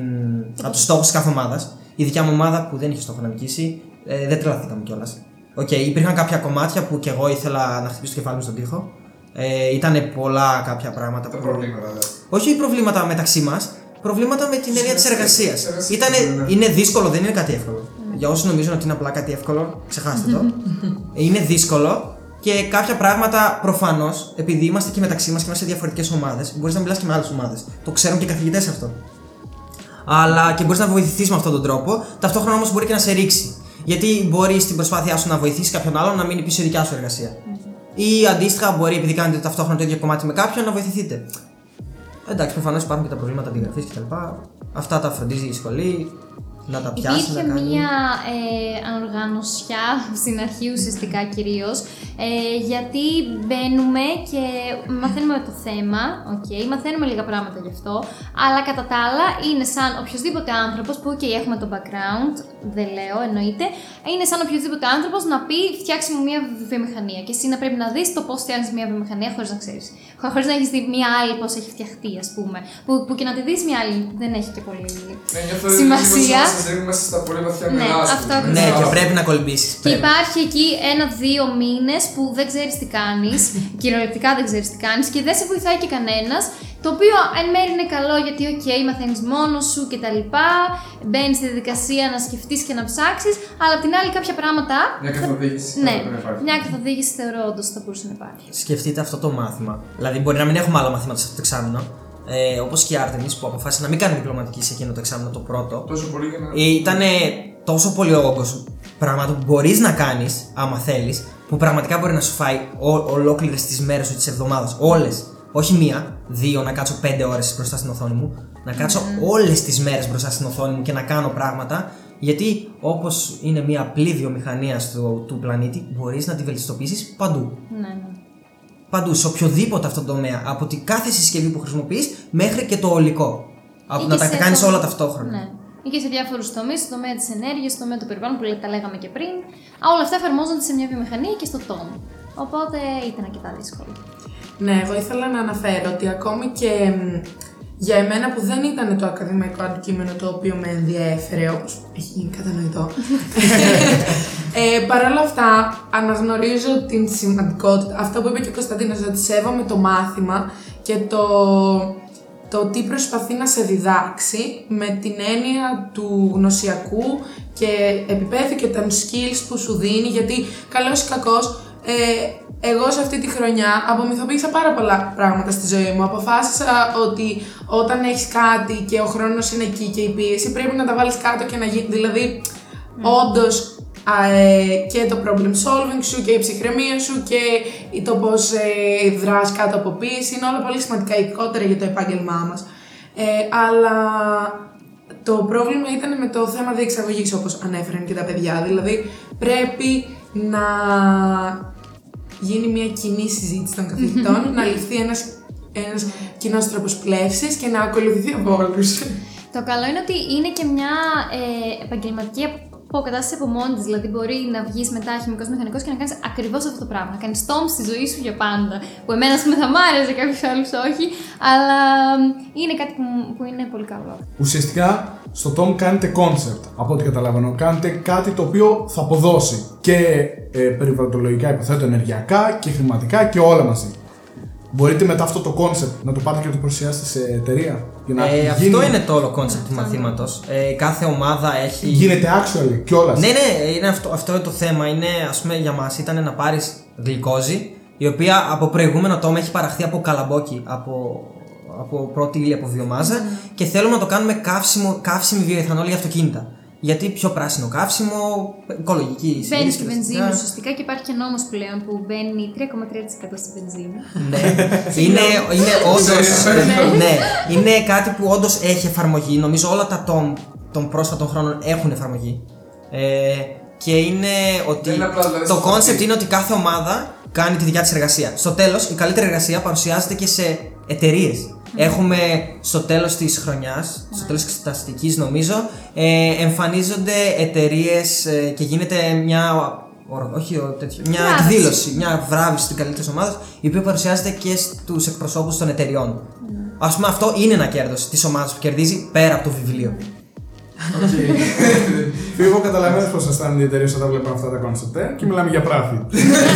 από τους στόχους της κάθε ομάδας. Η δικιά μου ομάδα που δεν είχε στόχο να νικήσει, ε, δεν τρελαθήκαμε κιόλας. OK, okay, υπήρχαν κάποια κομμάτια που κι εγώ ήθελα να χτυπήσω το κεφάλι μου στον τοίχο. Ε, ήταν πολλά κάποια πράγματα Τα που. προβλήματα, δηλαδή. Όχι προβλήματα μεταξύ μας, προβλήματα με την έννοια της εργασίας. Της εργασίας, Ήτανε, ναι. είναι δύσκολο, δεν είναι κάτι εύκολο. Για όσους νομίζουν ότι είναι απλά κάτι εύκολο, ξεχάστε το. είναι δύσκολο και κάποια πράγματα προφανώς, επειδή είμαστε και μεταξύ μας και είμαστε σε διαφορετικές ομάδες, μπορείς να μιλάς και με άλλες ομάδες. Το ξέρουν και οι καθηγητές αυτό. Αλλά και μπορείς να βοηθηθείς με αυτόν τον τρόπο, ταυτόχρονα όμως μπορεί και να σε ρίξει. Γιατί μπορείς στην προσπάθειά σου να βοηθήσεις κάποιον άλλον να μείνει πίσω η δικιά σου εργασία. Ή αντίστοιχα, μπορεί επειδή κάνετε ταυτόχρονα το ίδιο κομμάτι με κάποιον να βοηθηθείτε. Εντάξει, προφανώς υπάρχουν και τα προβλήματα αντιγραφής κτλ. Αυτά τα φροντίζει η σχολή, να τα πιάσει. Υπήρχε να κάνει. μία ε, ανοργανωσιά στην αρχή ουσιαστικά κυρίως. Ε, γιατί μπαίνουμε και μαθαίνουμε το θέμα, okay, μαθαίνουμε λίγα πράγματα γι' αυτό, αλλά κατά τα άλλα είναι σαν οποιοδήποτε άνθρωπος που, OK, έχουμε το background, δεν λέω, εννοείται, είναι σαν οποιοδήποτε άνθρωπος να πει φτιάξει μου μία βιομηχανία. Και εσύ να πρέπει να δεις το πώς φτιάχνεις μία βιομηχανία χωρίς να ξέρεις. Χωρίς να έχεις δει μία άλλη πώς έχει φτιαχτεί, ας πούμε. Που, που και να τη δεις μία άλλη δεν έχει και πολύ. Ναι, νιώθω Σημασία. Λίγο σαν να είμαστε στα πολύ βαθιά Ναι, νερά, ας αυτό πούμε. ακριβώς. Ναι, Ναι, και πρέπει να κολυμπήσεις. Και υπάρχει εκεί ένα-δύο μήνες που δεν ξέρεις τι κάνεις, κυριολεκτικά δεν ξέρεις τι κάνεις και δεν σε βοηθάει και κανένας. Το οποίο εν μέρει είναι καλό γιατί, οκ, μαθαίνεις μόνος σου κτλ. Μπαίνεις στη διαδικασία να σκεφτείς και να ψάξεις, αλλά απ' την άλλη κάποια πράγματα. Μια καθοδήγηση. Ναι, θα πρέπει να υπάρχει. μια καθοδήγηση θεωρώ όντως θα μπορούσε να υπάρχει. Σκεφτείτε αυτό το μάθημα. Δηλαδή, μπορεί να μην έχουμε άλλα μαθήματα σε αυτό το εξάμεινο. Ε, Όπως και η Άρτεμις που αποφάσισε να μην κάνει διπλωματική σε εκείνο το εξάμεινο το πρώτο. Τόσο πολύ για να. Ήταν τόσο πολύ όγκος πράγματο που μπορείς να κάνεις, άμα θέλεις, που πραγματικά μπορεί να σου φάει ολόκληρες τις μέρες σου τη εβδομάδα. Όλες. Όχι μία, δύο, να κάτσω πέντε ώρες μπροστά στην οθόνη μου. Να κάτσω όλες τις μέρες μπροστά στην οθόνη μου και να κάνω πράγματα. Γιατί όπως είναι μια απλή βιομηχανία στο, του πλανήτη, μπορείς να τη βελτιστοποιήσεις παντού. Ναι, ναι. Παντού, σε οποιοδήποτε αυτό το τομέα. Από την κάθε συσκευή που χρησιμοποιείς μέχρι και το ολικό. Από Ή να και τα σε κάνεις το- όλα ταυτόχρονα. Ναι. Ή και σε διάφορους τομείς, στο τομέα της ενέργειας, στο τομέα του περιβάλλον που τα λέγαμε και πριν. Α, όλα αυτά εφαρμόζονται σε μια βιομηχανία και στο τόμο. Οπότε ήταν αρκετά δύσκολο. Ναι, εγώ ήθελα να αναφέρω ότι ακόμη και μ, για εμένα που δεν ήταν το ακαδημαϊκό αντικείμενο το οποίο με ενδιέφερε, όπως έχει γίνει κατανοητό, ε, Παρ' όλα αυτά, αναγνωρίζω την σημαντικότητα. Αυτό που είπε και ο Κωνσταντίνος, ότι σέβομαι το μάθημα και το, το τι προσπαθεί να σε διδάξει με την έννοια του γνωσιακού και επίπεδου και των skills που σου δίνει, γιατί καλός ή κακός, ε, εγώ σε αυτή τη χρονιά απομυθοποίησα πάρα πολλά πράγματα στη ζωή μου. Αποφάσισα ότι όταν έχεις κάτι και ο χρόνος είναι εκεί και η πίεση, πρέπει να τα βάλεις κάτω και να γίνει. Δηλαδή, όντως ε, και το problem solving σου και η ψυχραιμία σου και το πώς ε, δράς κάτω από πίεση είναι όλα πολύ σημαντικά, ειδικότερα για το επάγγελμά μας. Ε, αλλά το πρόβλημα ήταν με το θέμα διεξαγωγής όπως ανέφεραν και τα παιδιά. Δηλαδή πρέπει να γίνει μια κοινή συζήτηση των καθηγητών, να ληφθεί ένας, ένας κοινός τρόπος πλεύσης και να ακολουθηθεί από όλους. Το καλό είναι ότι είναι και μια ε, επαγγελματική υποκατάσταση από μόνη της. Δηλαδή, μπορεί να βγεις μετά χημικός μηχανικός και να κάνεις ακριβώς αυτό το πράγμα. Να κάνεις τόμς στη ζωή σου για πάντα. Που εμένα, ας πούμε, θα μ' άρεσε, κάποιους άλλους όχι. Αλλά είναι κάτι που, που είναι πολύ καλό. Ουσιαστικά στο Tom κάνετε concept, από ό,τι καταλαβαίνω. Κάνετε κάτι το οποίο θα αποδώσει και ε, περιβαλλοντολογικά, υποθέτω, ενεργειακά και χρηματικά και όλα μαζί. Μπορείτε μετά αυτό το concept να το πάτε και να το παρουσιάσετε σε εταιρεία. Για να Ε, γίνει- αυτό είναι το όλο concept του μαθήματος. Ε, κάθε ομάδα έχει. Γίνεται actually κιόλας. Ναι, ναι, είναι αυτό, αυτό είναι το θέμα. Είναι, ας πούμε, για μας ήταν να πάρεις γλυκόζη, η οποία από προηγούμενο τόμα έχει παραχθεί από καλαμπόκι, από, από πρώτη ύλη από βιομάζα και θέλουμε να το κάνουμε καύσιμο, καύσιμη βιοεθανόλη για αυτοκίνητα. Γιατί πιο πράσινο καύσιμο, οικολογική Μπαίνει συντήρηση στη και βενζίνη τέτοια. ουσιαστικά και υπάρχει και νόμος πλέον που μπαίνει 3,3% στη βενζίνη. Ναι, είναι, είναι όντω. ναι, είναι κάτι που όντως έχει εφαρμογή. Νομίζω όλα τα τόμ των πρόσφατων χρόνων έχουν εφαρμογή. Ε, και είναι ότι. Δεν είναι απλά δηλαδή το στο concept χαρτί. είναι ότι κάθε ομάδα κάνει τη δικιά της εργασία. Στο τέλος, η καλύτερη εργασία παρουσιάζεται και σε εταιρείες. Έχουμε στο τέλος της χρονιάς, στο τέλος της εξεταστικής νομίζω, ε, εμφανίζονται εταιρείες και γίνεται μια. ο- Όχι, ο- τέτοιο, μια Βράβευση. εκδήλωση, μια βράβευση στην καλύτερης ομάδας, η οποία παρουσιάζεται και στους εκπροσώπους των εταιριών. Α πούμε, αυτό είναι ένα κέρδος της ομάδας που κερδίζει πέρα από το βιβλίο. Φίβο, καταλαβαίνω πώς αισθάνονται οι εταιρείε όταν βλέπουν αυτά τα concept ε; και μιλάμε για πράφη.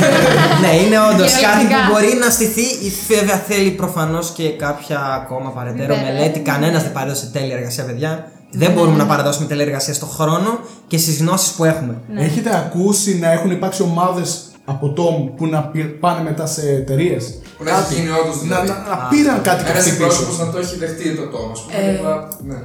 ναι, είναι όντως κάτι Κυριολεκτικά. που μπορεί να στηθεί. Βέβαια, θέλει προφανώς και κάποια ακόμα παρετέρω Βέβαια. μελέτη. Κανένας δεν παρέδωσε τέλεια εργασία, παιδιά. Δεν μπορούμε να παραδώσουμε τέλεια εργασία στον χρόνο και στις γνώσεις που έχουμε. Ναι. Έχετε ακούσει να έχουν υπάρξει ομάδες από Tom που να πη- πάνε μετά σε εταιρείες; Που να έχει γίνει όντως Να, δηλαδή. να, να πήραν κάτι Ένα κάτι εκπρόσωπο πίσω. να το έχει δεχτεί το τόμο, ας πούμε. Ε, και απλά, ναι.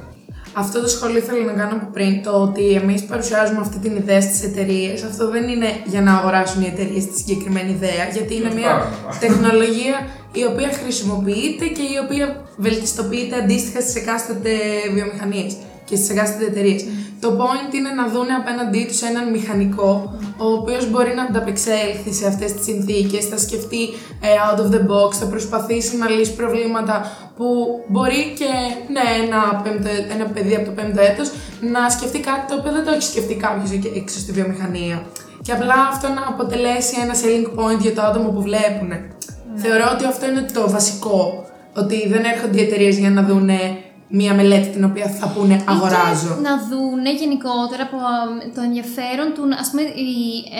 Αυτό το σχόλιο ήθελα να κάνω από πριν, το ότι εμείς παρουσιάζουμε αυτή την ιδέα στις εταιρείες. Αυτό δεν είναι για να αγοράσουν οι εταιρείες τη συγκεκριμένη ιδέα, γιατί είναι το μια πράγμα. τεχνολογία η οποία χρησιμοποιείται και η οποία βελτιστοποιείται αντίστοιχα στις εκάστοτε βιομηχανίες και στις εκάστοτε εταιρείες. Το point είναι να δουν απέναντί τους έναν μηχανικό, ο οποίος μπορεί να ανταπεξέλθει σε αυτές τις συνθήκες, θα σκεφτεί ε, out of the box, θα προσπαθήσει να λύσει προβλήματα που μπορεί και ναι, ένα, πέμπτο, ένα παιδί από το πέμπτο έτος να σκεφτεί κάτι το οποίο δεν το έχει σκεφτεί κάποιος έξω στη βιομηχανία. Και απλά αυτό να αποτελέσει ένα selling point για το άτομο που βλέπουν. Θεωρώ ότι αυτό είναι το βασικό. Ότι δεν έρχονται οι εταιρείες για να δουν μία μελέτη την οποία θα πούνε αγοράζω. Ή και να δούνε γενικότερα από α, το ενδιαφέρον του, ας πούμε, η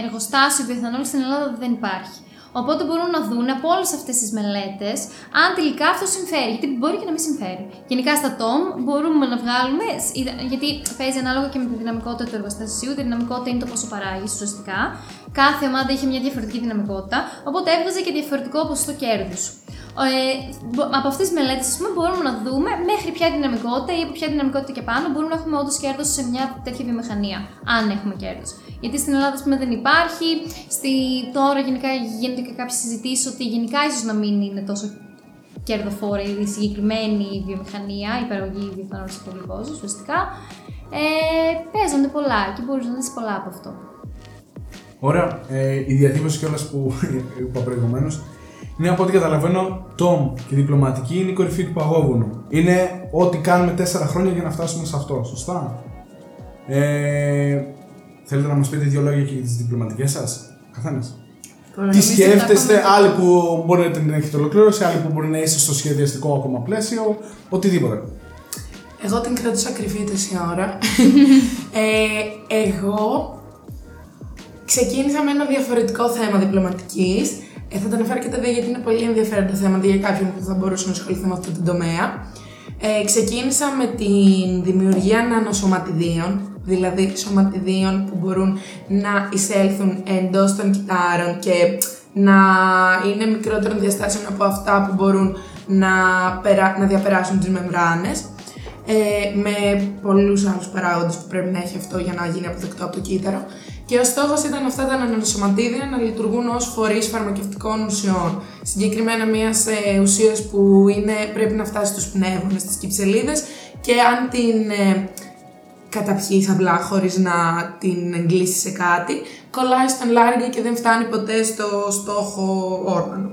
εργοστάσιο βιοεθανόλου στην Ελλάδα δεν υπάρχει. Οπότε μπορούν να δουν από όλες αυτές τις μελέτες αν τελικά αυτό συμφέρει. Γιατί μπορεί και να μην συμφέρει. Γενικά στα TOM μπορούμε να βγάλουμε, γιατί παίζει ανάλογα και με τη δυναμικότητα του εργοστασίου. Η δυναμικότητα είναι το πόσο παράγεις ουσιαστικά. Κάθε ομάδα είχε μια διαφορετική δυναμικότητα, οπότε έβγαζε και διαφορετικό ποσοστό κέρδους. Ε, μπο- από αυτές τις μελέτες, ας πούμε, μπορούμε να δούμε μέχρι ποια δυναμικότητα ή από ποια δυναμικότητα και πάνω μπορούμε να έχουμε όντως κέρδος σε μια τέτοια βιομηχανία. Αν έχουμε κέρδος. Γιατί στην Ελλάδα, ας πούμε, δεν υπάρχει. Στη... Τώρα γενικά γίνονται και κάποιες συζητήσεις ότι γενικά ίσως να μην είναι τόσο κερδοφόρα η συγκεκριμένη βιομηχανία, η παραγωγή βιοθανόλου σε πολυγλυκόζη, ουσιαστικά. Ε, παίζονται πολλά και μπορείς να δεις πολλά από αυτό. Ωραία. Ε, η διατύπωση κιόλας που είπα προηγουμένως είναι από ό,τι καταλαβαίνω, Tom και διπλωματική είναι η κορυφή του παγόβουνου. Είναι ό,τι κάνουμε τέσσερα χρόνια για να φτάσουμε σε αυτό. Σωστά; Ε, θέλετε να μας πείτε δύο λόγια και για τις διπλωματικές σας, καθένας; Τι σκέφτεστε, άλλοι που μπορεί να την έχετε ολοκλήρωση, άλλοι που μπορεί να είστε στο σχεδιαστικό ακόμα πλαίσιο, οτιδήποτε. Εγώ την κρατούσα κρυφή τόση ώρα. ε, εγώ ξεκίνησα με ένα διαφορετικό θέμα διπλωματικής. Ε, θα το αναφέρω και τα δύο γιατί είναι πολύ ενδιαφέροντα θέματα για κάποιον που θα μπορούσε να ασχοληθεί με αυτό το τομέα. Ε, ξεκίνησα με τη δημιουργία νανοσωματιδίων, δηλαδή σωματιδίων που μπορούν να εισέλθουν εντός των κυτάρων και να είναι μικρότερων διαστάσεων από αυτά που μπορούν να, περά- να διαπεράσουν τις μεμβράνες ε, με πολλούς άλλους παράγοντες που πρέπει να έχει αυτό για να γίνει αποδεκτό από το κύτταρο. Και ο στόχος ήταν αυτά τα νανοσωματίδια να λειτουργούν ως φορείς φαρμακευτικών ουσιών. Συγκεκριμένα μια ε, ουσία που είναι, πρέπει να φτάσει στους πνεύμονες, στις κυψελίδες και αν την ε, καταπιείς απλά χωρίς να την εγκλήσεις σε κάτι, κολλάει στον λάριγκο και δεν φτάνει ποτέ στο στόχο όργανο.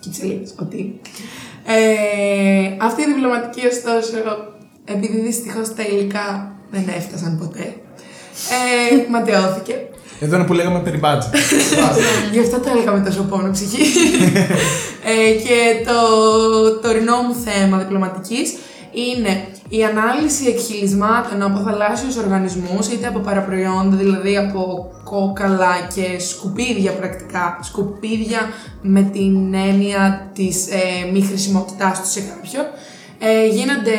Κυψελίδες, ό,τι είναι. Ε, αυτή η διπλωματική ωστόσο, επειδή δυστυχώς τα υλικά δεν έφτασαν ποτέ, Ε, ματαιώθηκε. Εδώ είναι που λέγαμε περί budget. Γι' αυτό το έλεγα με τόσο πόνο ψυχή. ε, και το τωρινό μου θέμα διπλωματικής είναι η ανάλυση εκχυλισμάτων από θαλάσσιους οργανισμούς, είτε από παραπροϊόντα, δηλαδή από κόκαλα και σκουπίδια πρακτικά, σκουπίδια με την έννοια της ε, μη χρησιμότητάς τους σε κάποιον, ε, γίνονται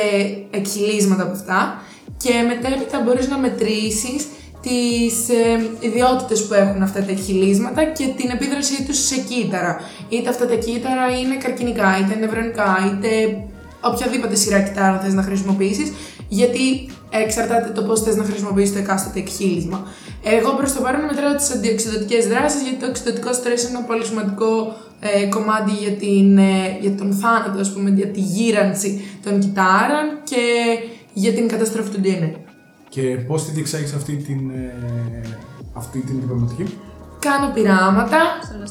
εκχυλίσματα από αυτά και μετέπειτα μπορείς να μετρήσεις τις ε, ιδιότητες που έχουν αυτά τα εκχυλίσματα και την επίδρασή τους σε κύτταρα. Είτε αυτά τα κύτταρα είναι καρκινικά, είτε νευρονικά, είτε οποιαδήποτε σειρά κυτάρων θες να χρησιμοποιήσεις, γιατί εξαρτάται το πώς θες να χρησιμοποιήσεις το εκάστοτε εκχύλισμα. Εγώ προς το παρόν μετράω τις αντιοξυδοτικές δράσεις, γιατί το οξυδοτικό στρες είναι ένα πολύ σημαντικό ε, κομμάτι για, την, ε, για τον θάνατο, ας πούμε, για τη γύρανση των κυτάρων και για την καταστροφή του DNA. Και πώς τη διεξάγεις αυτή την, ε, αυτή την διπλωματική; Κάνω πειράματα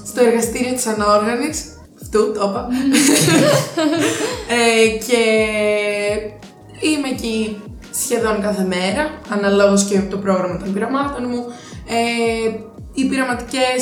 στο εργαστήριο της ανόργανης. Αυτού το είπα. ε, και είμαι εκεί σχεδόν κάθε μέρα, αναλόγως και το πρόγραμμα των πειραμάτων μου. Ε, οι πειραματικές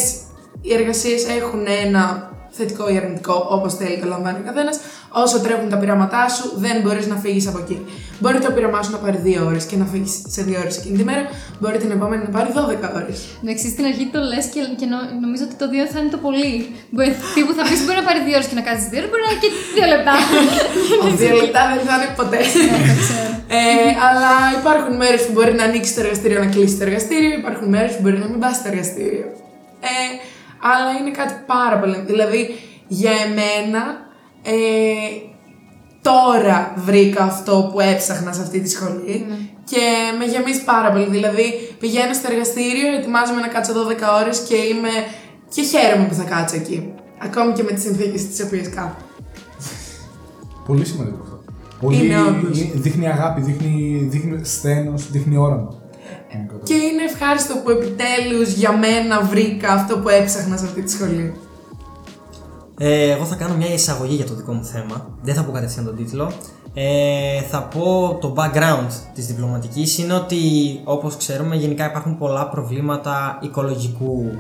οι εργασίες έχουν ένα θετικό ή αρνητικό, όπως θέλει το λαμβάνει ο καθένας. Όσο τρέχουν τα πειράματά σου, δεν μπορείς να φύγεις από εκεί. Μπορεί το πείραμά σου να πάρει 2 ώρες και να φύγεις σε 2 ώρες εκείνη τη μέρα, μπορεί την επόμενη να πάρει 12 ώρες. Εντάξει, στην αρχή το λες και, και νο, νομίζω ότι το 2 θα είναι το πολύ. Μπορεί, τύπου θα πει μπορεί να πάρει 2 ώρες και να κάτσεις 2 ώρες, μπορεί να είναι και 2 λεπτά. Ο 2 λεπτά δεν θα είναι ποτέ. ε, αλλά υπάρχουν μέρες που μπορεί να ανοίξεις το εργαστήριο, να κλείσεις το εργαστήριο, υπάρχουν μέρες που μπορεί να μην πας στο εργαστήριο. Ε, αλλά είναι κάτι πάρα πολύ. Δηλαδή, για εμένα, ε, τώρα βρήκα αυτό που έψαχνα σε αυτή τη σχολή και με γεμίζει πάρα πολύ. Δηλαδή, πηγαίνω στο εργαστήριο, ετοιμάζομαι να κάτσω 12 ώρες και είμαι και χαίρομαι που θα κάτσω εκεί. Ακόμη και με τις συνθήκες τις οποίες κάθομαι. Πολύ σημαντικό αυτό. Πολύ Είναι όντως. δείχνει αγάπη, δείχνει, δείχνει στένος, δείχνει όραμα. Και είναι ευχάριστο που επιτέλους για μένα βρήκα αυτό που έψαχνα σε αυτή τη σχολή. Ε, εγώ θα κάνω μια εισαγωγή για το δικό μου θέμα. Δεν θα πω κατευθείαν τον τίτλο. Ε, θα πω το background της διπλωματικής είναι ότι όπως ξέρουμε γενικά υπάρχουν πολλά προβλήματα οικολογικού,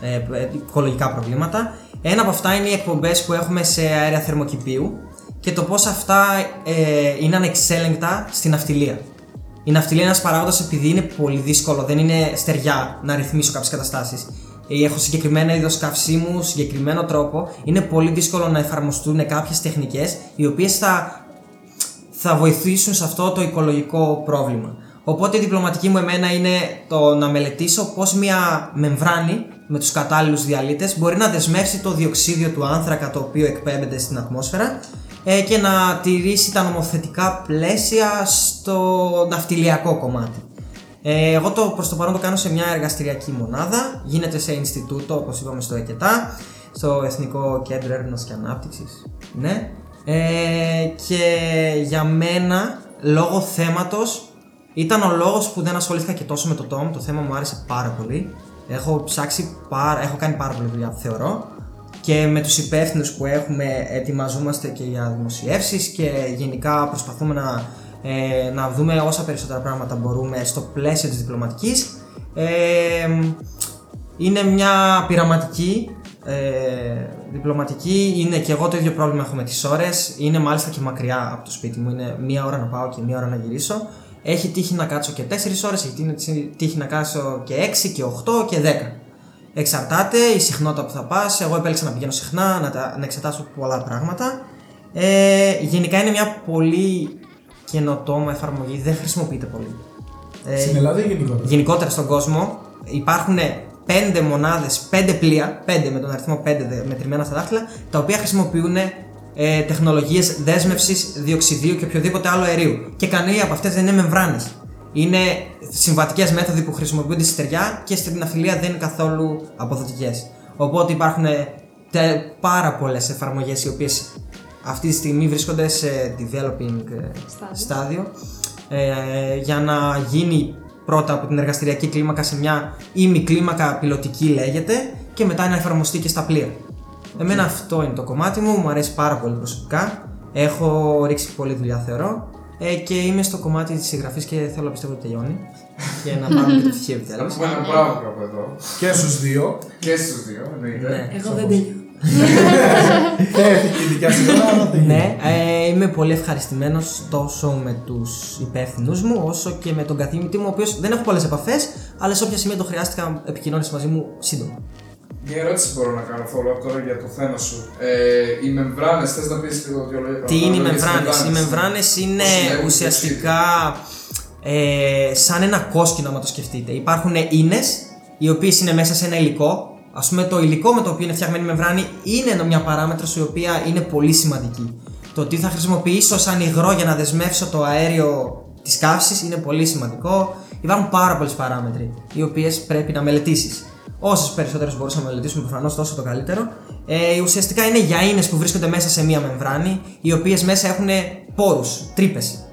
ε, ε, οικολογικά προβλήματα. Ένα από αυτά είναι οι εκπομπές που έχουμε σε αέρια θερμοκηπίου και το πώς αυτά ε, είναι ανεξέλεγκτα στην αυτιλία. Η ναυτιλία είναι ένας παράγοντας επειδή είναι πολύ δύσκολο, δεν είναι στεριά να ρυθμίσω κάποιες καταστάσεις. Έχω συγκεκριμένα είδος καυσίμου, συγκεκριμένο τρόπο. Είναι πολύ δύσκολο να εφαρμοστούν κάποιες τεχνικές οι οποίες θα, θα βοηθήσουν σε αυτό το οικολογικό πρόβλημα. Οπότε η διπλωματική μου εμένα είναι το να μελετήσω πώς μια μεμβράνη με τους κατάλληλους διαλύτες μπορεί να δεσμεύσει το διοξίδιο του άνθρακα το οποίο εκπέμπεται στην ατμόσφαιρα ε, και να τηρήσει τα νομοθετικά πλαίσια στο ναυτιλιακό κομμάτι. Ε, εγώ το προς το παρόν το κάνω σε μια εργαστηριακή μονάδα, γίνεται σε Ινστιτούτο όπως είπαμε στο ΕΚΕΤΑ, στο Εθνικό Κέντρο Έρευνας και Ανάπτυξης, ναι. Ε, και για μένα, λόγω θέματος, ήταν ο λόγος που δεν ασχολήθηκα και τόσο με το Tom, το θέμα μου άρεσε πάρα πολύ. Έχω ψάξει, πάρα, έχω κάνει πάρα πολύ δουλειά θεωρώ και με τους υπεύθυνους που έχουμε ετοιμαζόμαστε και για δημοσιεύσεις και γενικά προσπαθούμε να, ε, να δούμε όσα περισσότερα πράγματα μπορούμε στο πλαίσιο της διπλωματικής. Ε, είναι μια πειραματική ε, διπλωματική, είναι και εγώ το ίδιο πρόβλημα έχω με τις ώρες, είναι μάλιστα και μακριά από το σπίτι μου, είναι μία ώρα να πάω και μία ώρα να γυρίσω. Έχει τύχει να κάτσω και 4 ώρες, έχει τύχει να κάτσω και 6 και 8 και 10. Εξαρτάται η συχνότητα που θα πας. Εγώ επέλεξα να πηγαίνω συχνά, να, τα, να εξετάσω πολλά πράγματα. Ε, γενικά είναι μια πολύ καινοτόμα εφαρμογή, δεν χρησιμοποιείται πολύ. Ε, Στην Ελλάδα ή γενικότερα; Γενικότερα στον κόσμο υπάρχουν πέντε μονάδες, πέντε πλοία, πέντε με τον αριθμό πέντε μετρημένα στα δάχτυλα, τα οποία χρησιμοποιούν ε, τεχνολογίες δέσμευσης διοξιδίου και οποιοδήποτε άλλο αερίου. Και κανένα από αυτές δεν είναι μεμβράνες. Είναι συμβατικές μέθοδοι που χρησιμοποιούνται στη στεριά και στην αφιλία δεν είναι καθόλου αποδοτικέ. Οπότε υπάρχουν τε, πάρα πολλές εφαρμογές οι οποίες αυτή τη στιγμή βρίσκονται σε developing στάδιο ε, για να γίνει πρώτα από την εργαστηριακή κλίμακα σε μια ημικλίμακα πιλωτική λέγεται και μετά να εφαρμοστεί και στα πλοία. Εμένα αυτό είναι το κομμάτι μου, μου αρέσει πάρα πολύ προσωπικά. Έχω ρίξει πολλή δουλειά θεωρώ ε, και είμαι στο κομμάτι της συγγραφής και θέλω να πιστεύω ότι τελειώνει. και να πάρουμε και το πτυχίο Θα επιτέλου. πούμε ένα μπράβο από εδώ. Και στους δύο. Και στους δύο, εννοείται. Ναι. Εγώ δεν τελειώνω. Έφυγε η δικιά σου ώρα, αλλά δεν Ναι, ε, είμαι πολύ ευχαριστημένος τόσο με τους υπεύθυνους μου, όσο και με τον καθηγητή μου, ο οποίος δεν έχω πολλές επαφές, αλλά σε όποια σημεία το χρειάστηκα επικοινώνησε μαζί μου σύντομα. Μια ερώτηση μπορώ να κάνω follow-up τώρα για το θέμα σου. Ε, οι μεμβράνες, θες να πεις λίγο δύο λόγια Τι είναι οι παραπάνω για τις μεμβράνες. Οι μεμβράνες είναι Πώς συλλέγουν ουσιαστικά ε, σαν ένα κόσκινο, άμα το σκεφτείτε. Υπάρχουν ίνες, οι οποίες είναι μέσα σε ένα υλικό. Ας πούμε το υλικό με το οποίο είναι φτιαγμένη η μεμβράνη είναι μια παράμετρος η οποία είναι πολύ σημαντική. Το τι θα χρησιμοποιήσω σαν υγρό για να δεσμεύσω το αέριο της καύσης είναι πολύ σημαντικό. Υπάρχουν πάρα πολλές παράμετροι, οι οποίες πρέπει να μελετήσεις. Όσες περισσότερες μπορούσαμε να μελετήσουμε προφανώς, τόσο το καλύτερο. Ε, ουσιαστικά είναι γιαΐνες που βρίσκονται μέσα σε μία μεμβράνη, οι οποίες μέσα έχουν πόρους, τρύπες.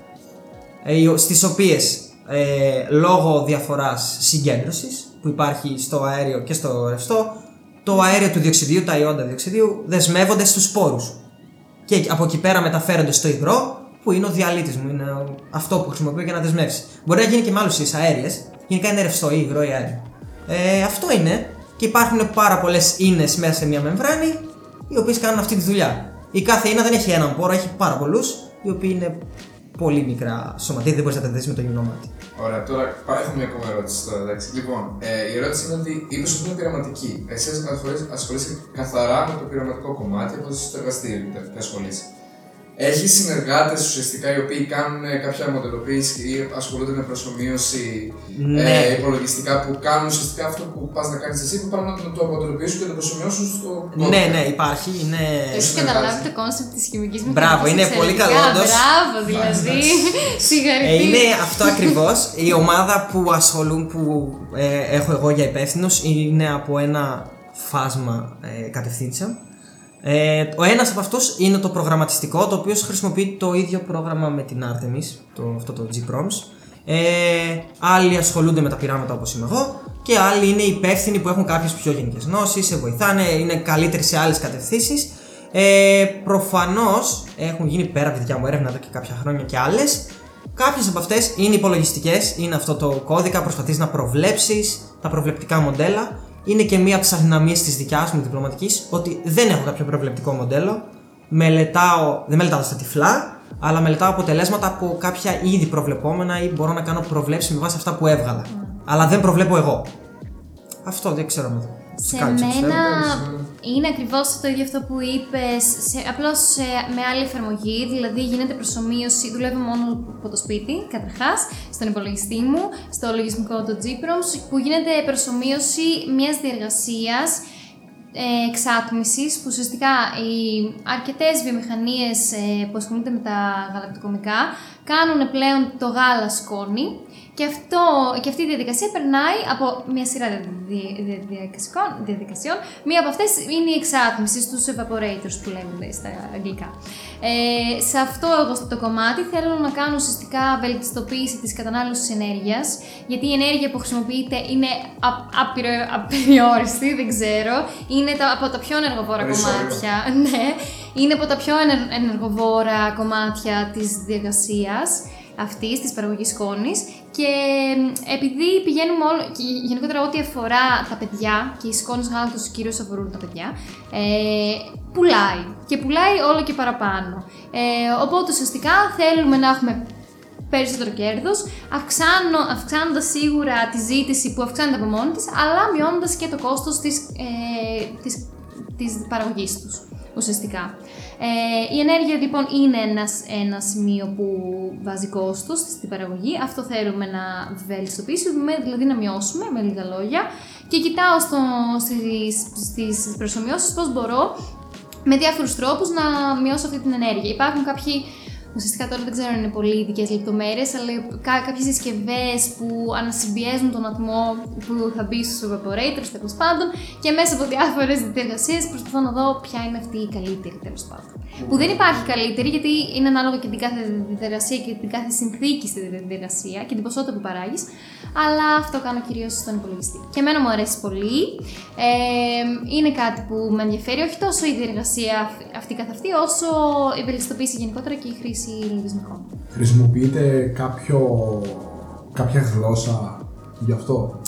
Ε, στις οποίες ε, λόγω διαφοράς συγκέντρωσης που υπάρχει στο αέριο και στο ρευστό, το αέριο του διοξιδίου, τα ιόντα διοξιδίου, δεσμεύονται στους σπόρους. Και από εκεί πέρα μεταφέρονται στο υγρό, που είναι ο διαλύτης μου, είναι ο- αυτό που χρησιμοποιώ για να δεσμεύσεις. Μπορεί να γίνει και με άλλες ουσίες αέριες, γενικά είναι ρευστό ή υγρό ή αέριο. Ε, αυτό είναι και υπάρχουν πάρα πολλές ίνες μέσα σε μια μεμβράνη, οι οποίες κάνουν αυτή τη δουλειά. Η κάθε ίνα δεν έχει έναν πόρο, έχει πάρα πολλούς, οι οποίοι είναι πολύ μικρά σωματίδια, δεν μπορείς να τα δει με το γυμνό μάτι. Ωραία, τώρα πά- έχω μια ακόμα ερώτηση τώρα, εντάξει. Λοιπόν, ε, η ερώτηση είναι ότι είπες ότι είναι πειραματική. Εσύ ασχολείσαι, ασχολείσαι καθαρά με το πειραματικό κομμάτι, όπως στο εργαστήριο και ασχολείσαι. Έχει συνεργάτες ουσιαστικά οι οποίοι κάνουν ε, κάποια μοντελοποίηση ή ασχολούνται με προσομοίωση Ναι. ε, υπολογιστικά που κάνουν ουσιαστικά αυτό που πας να κάνεις εσύ, που πάνε να το μοντελοποιήσουν και να το προσομοιώσουν στο. κώδικα. Ναι, ναι, υπάρχει. Είναι... Έχεις καταλάβει το concept της χημικής μου. Μπράβο, είναι πολύ καλό, όντως. Μπράβο, δηλαδή. Ε, Συγχαρητήρια. είναι αυτό ακριβώς. Η ομάδα που ασχολούν, που ε, έχω εγώ για υπεύθυνος, είναι από ένα φάσμα ε, κατευθύνσεων. Ε, ο ένας από αυτούς είναι το προγραμματιστικό, το οποίο χρησιμοποιεί το ίδιο πρόγραμμα με την Artemis, το, αυτό το GPROMS. Ε, άλλοι ασχολούνται με τα πειράματα όπως είμαι εγώ και άλλοι είναι υπεύθυνοι που έχουν κάποιες πιο γενικές γνώσεις, σε βοηθάνε, είναι καλύτεροι σε άλλες κατευθύνσεις. Ε, προφανώς έχουν γίνει πέρα από τη δικιά μου έρευνα εδώ και κάποια χρόνια και άλλες. Κάποιες από αυτές είναι υπολογιστικές, είναι αυτό το κώδικα, προσπαθείς να προβλέψεις τα προβλεπτικά μοντέλα. Είναι και μία από τις αδυναμίες της δικιάς μου διπλωματικής, ότι δεν έχω κάποιο προβλεπτικό μοντέλο. Μελετάω, δεν μελετάω στα τυφλά, αλλά μελετάω αποτελέσματα από κάποια ήδη προβλεπόμενα ή μπορώ να κάνω προβλέψεις με βάση αυτά που έβγαλα. Αλλά δεν προβλέπω εγώ. Αυτό δεν ξέρω με Σε κάλυψε, μένα πιστεύω, είναι ακριβώς το ίδιο αυτό που είπες. Απλώς με άλλη εφαρμογή. Δηλαδή γίνεται προσωμείωση. Δουλεύω μόνο από το σπίτι, καταρχάς, στον υπολογιστή μου, στο λογισμικό το GPROMS, που γίνεται προσωμείωση μιας διεργασίας ε, εξάτμισης που ουσιαστικά οι αρκετές βιομηχανίες ε, που ασχολούνται με τα γαλακτοκομικά κάνουν πλέον το γάλα σκόνη και, αυτό, και αυτή η διαδικασία περνάει από μια σειρά δι- δι- δι- διαδικασιών, διαδικασιών. Μία από αυτές είναι η εξάτμιση στους evaporators που λέγονται στα αγγλικά. Ε, σε αυτό εγώ το κομμάτι θέλω να κάνω ουσιαστικά βελτιστοποίηση της κατανάλωσης ενέργειας γιατί η ενέργεια που χρησιμοποιείται είναι α- άπειρο- απεριόριστη, δεν ξέρω. Είναι τα, από τα πιο ενεργοβόρα Περισσότερο. κομμάτια. Ναι, είναι από τα πιο ενε- ενεργοβόρα κομμάτια της διεργασίας αυτής της παραγωγής σκόνης. Και μ, επειδή πηγαίνουμε όλο. και γενικότερα, ό,τι αφορά τα παιδιά και οι σκόνες γάλακτο κυρίως αφορούν τα παιδιά, ε, πουλάει. Και πουλάει όλο και παραπάνω. Ε, οπότε ουσιαστικά θέλουμε να έχουμε περισσότερο κέρδος, αυξάνοντας σίγουρα τη ζήτηση που αυξάνεται από μόνη της, αλλά μειώνοντας και το κόστος της ε, της, της παραγωγής τους ουσιαστικά. Ε, η ενέργεια λοιπόν είναι ένας, ένα σημείο που βάζει κόστος στην παραγωγή. Αυτό θέλουμε να βελτιστοποιήσουμε, δηλαδή να μειώσουμε με λίγα λόγια. Και κοιτάω στο, στις, στις προσωμιώσεις πώς μπορώ με διάφορους τρόπους να μειώσω αυτή την ενέργεια. Υπάρχουν κάποιοι Ουσιαστικά τώρα δεν ξέρω αν είναι πολύ ειδικές λεπτομέρειες, αλλά κά- κάποιες συσκευές που ανασυμπιέζουν τον ατμό που θα μπει στους evaporators τέλος πάντων και μέσα από διάφορες διεργασίε προσπαθώ να δω ποια είναι αυτή η καλύτερη τέλος πάντων. Που δεν υπάρχει καλύτερη γιατί είναι ανάλογα και την κάθε διεργασία και την κάθε συνθήκη στη διεργασία και την ποσότητα που παράγεις. Αλλά αυτό κάνω κυρίως στον υπολογιστή. Και εμένα μου αρέσει πολύ. Ε, είναι κάτι που με ενδιαφέρει όχι τόσο η διεργασία αυ- αυτή καθ' αυτή, όσο η βελτιστοποίηση γενικότερα και η χρήση λογισμικών. Χρησιμοποιείτε κάποιο κάποια γλώσσα γι' αυτό;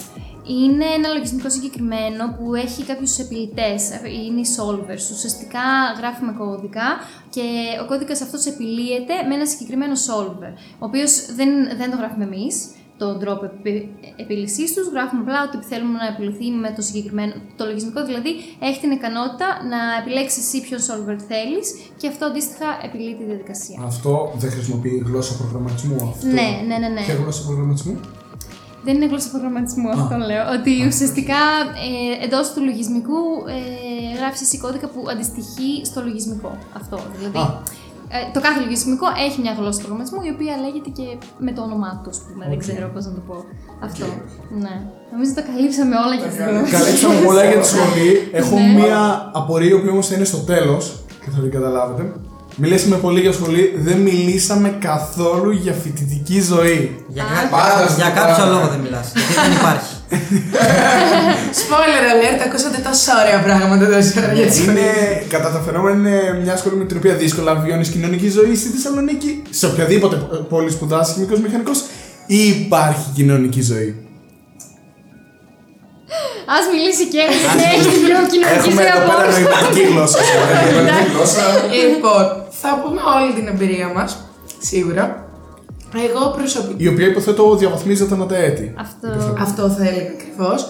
Είναι ένα λογισμικό συγκεκριμένο που έχει κάποιους επιλητές, είναι οι solvers. Ουσιαστικά γράφουμε κώδικα και ο κώδικας αυτός επιλύεται με ένα συγκεκριμένο solver, ο οποίος δεν, δεν το γράφουμε εμείς, τον τρόπο επι- επίλυσής τους, γράφουμε απλά ότι θέλουμε να επιλυθεί με το συγκεκριμένο, το λογισμικό δηλαδή έχει την ικανότητα να επιλέξεις εσύ ποιο solver θέλεις και αυτό αντίστοιχα επιλύει τη διαδικασία. Αυτό δεν χρησιμοποιεί γλώσσα προγραμματισμού. Αυτό. Ναι, ναι, ναι, ναι. Ποια γλώσσα προγραμματισμού; Δεν είναι γλώσσα προγραμματισμού, αυτό λέω. Ότι ουσιαστικά ε, εντός του λογισμικού ε, γράφεις εσύ κώδικα που αντιστοιχεί στο λογισμικό. Αυτό. Δηλαδή, Α. ε, το κάθε λογισμικό έχει μια γλώσσα προγραμματισμού η οποία λέγεται και με το όνομά του, ας πούμε. Δεν ξέρω πώς να το πω. Αυτό. Ναι. Νομίζω τα καλύψαμε όλα για αυτό. Καλύψαμε πολλά για τη σχολή. Έχω Ναι. μία απορία που όμως θα είναι στο τέλος και θα την καταλάβετε. Μιλήσαμε πολύ για σχολή, δεν μιλήσαμε καθόλου για φοιτητική ζωή. Για, Πάρα για σωστά. κάποιο λόγο δεν μιλάς. Γιατί δεν υπάρχει. Spoiler alert, ακούσατε τόσα ωραία πράγματα τόση ώρα για τη σχολή. Είναι, κατά τα φαινόμενα, είναι μια σχολή με την οποία δύσκολα βιώνεις κοινωνική ζωή στη Θεσσαλονίκη. Σε οποιαδήποτε πόλη σπουδάσει χημικός μηχανικός, ή υπάρχει κοινωνική ζωή; Α μιλήσει και έτσι και έχει την πιο κοινωνική Έχουμε ζωή εδώ από πέρα όλους. νοηματική γλώσσα. Επαγγελματική γλώσσα. Λοιπόν, θα πούμε όλη την εμπειρία μας, σίγουρα. Εγώ προσωπικά. η οποία υποθέτω διαβαθμίζεται ανά τα έτη. Αυτό. Αυτό θα έλεγα ακριβώς.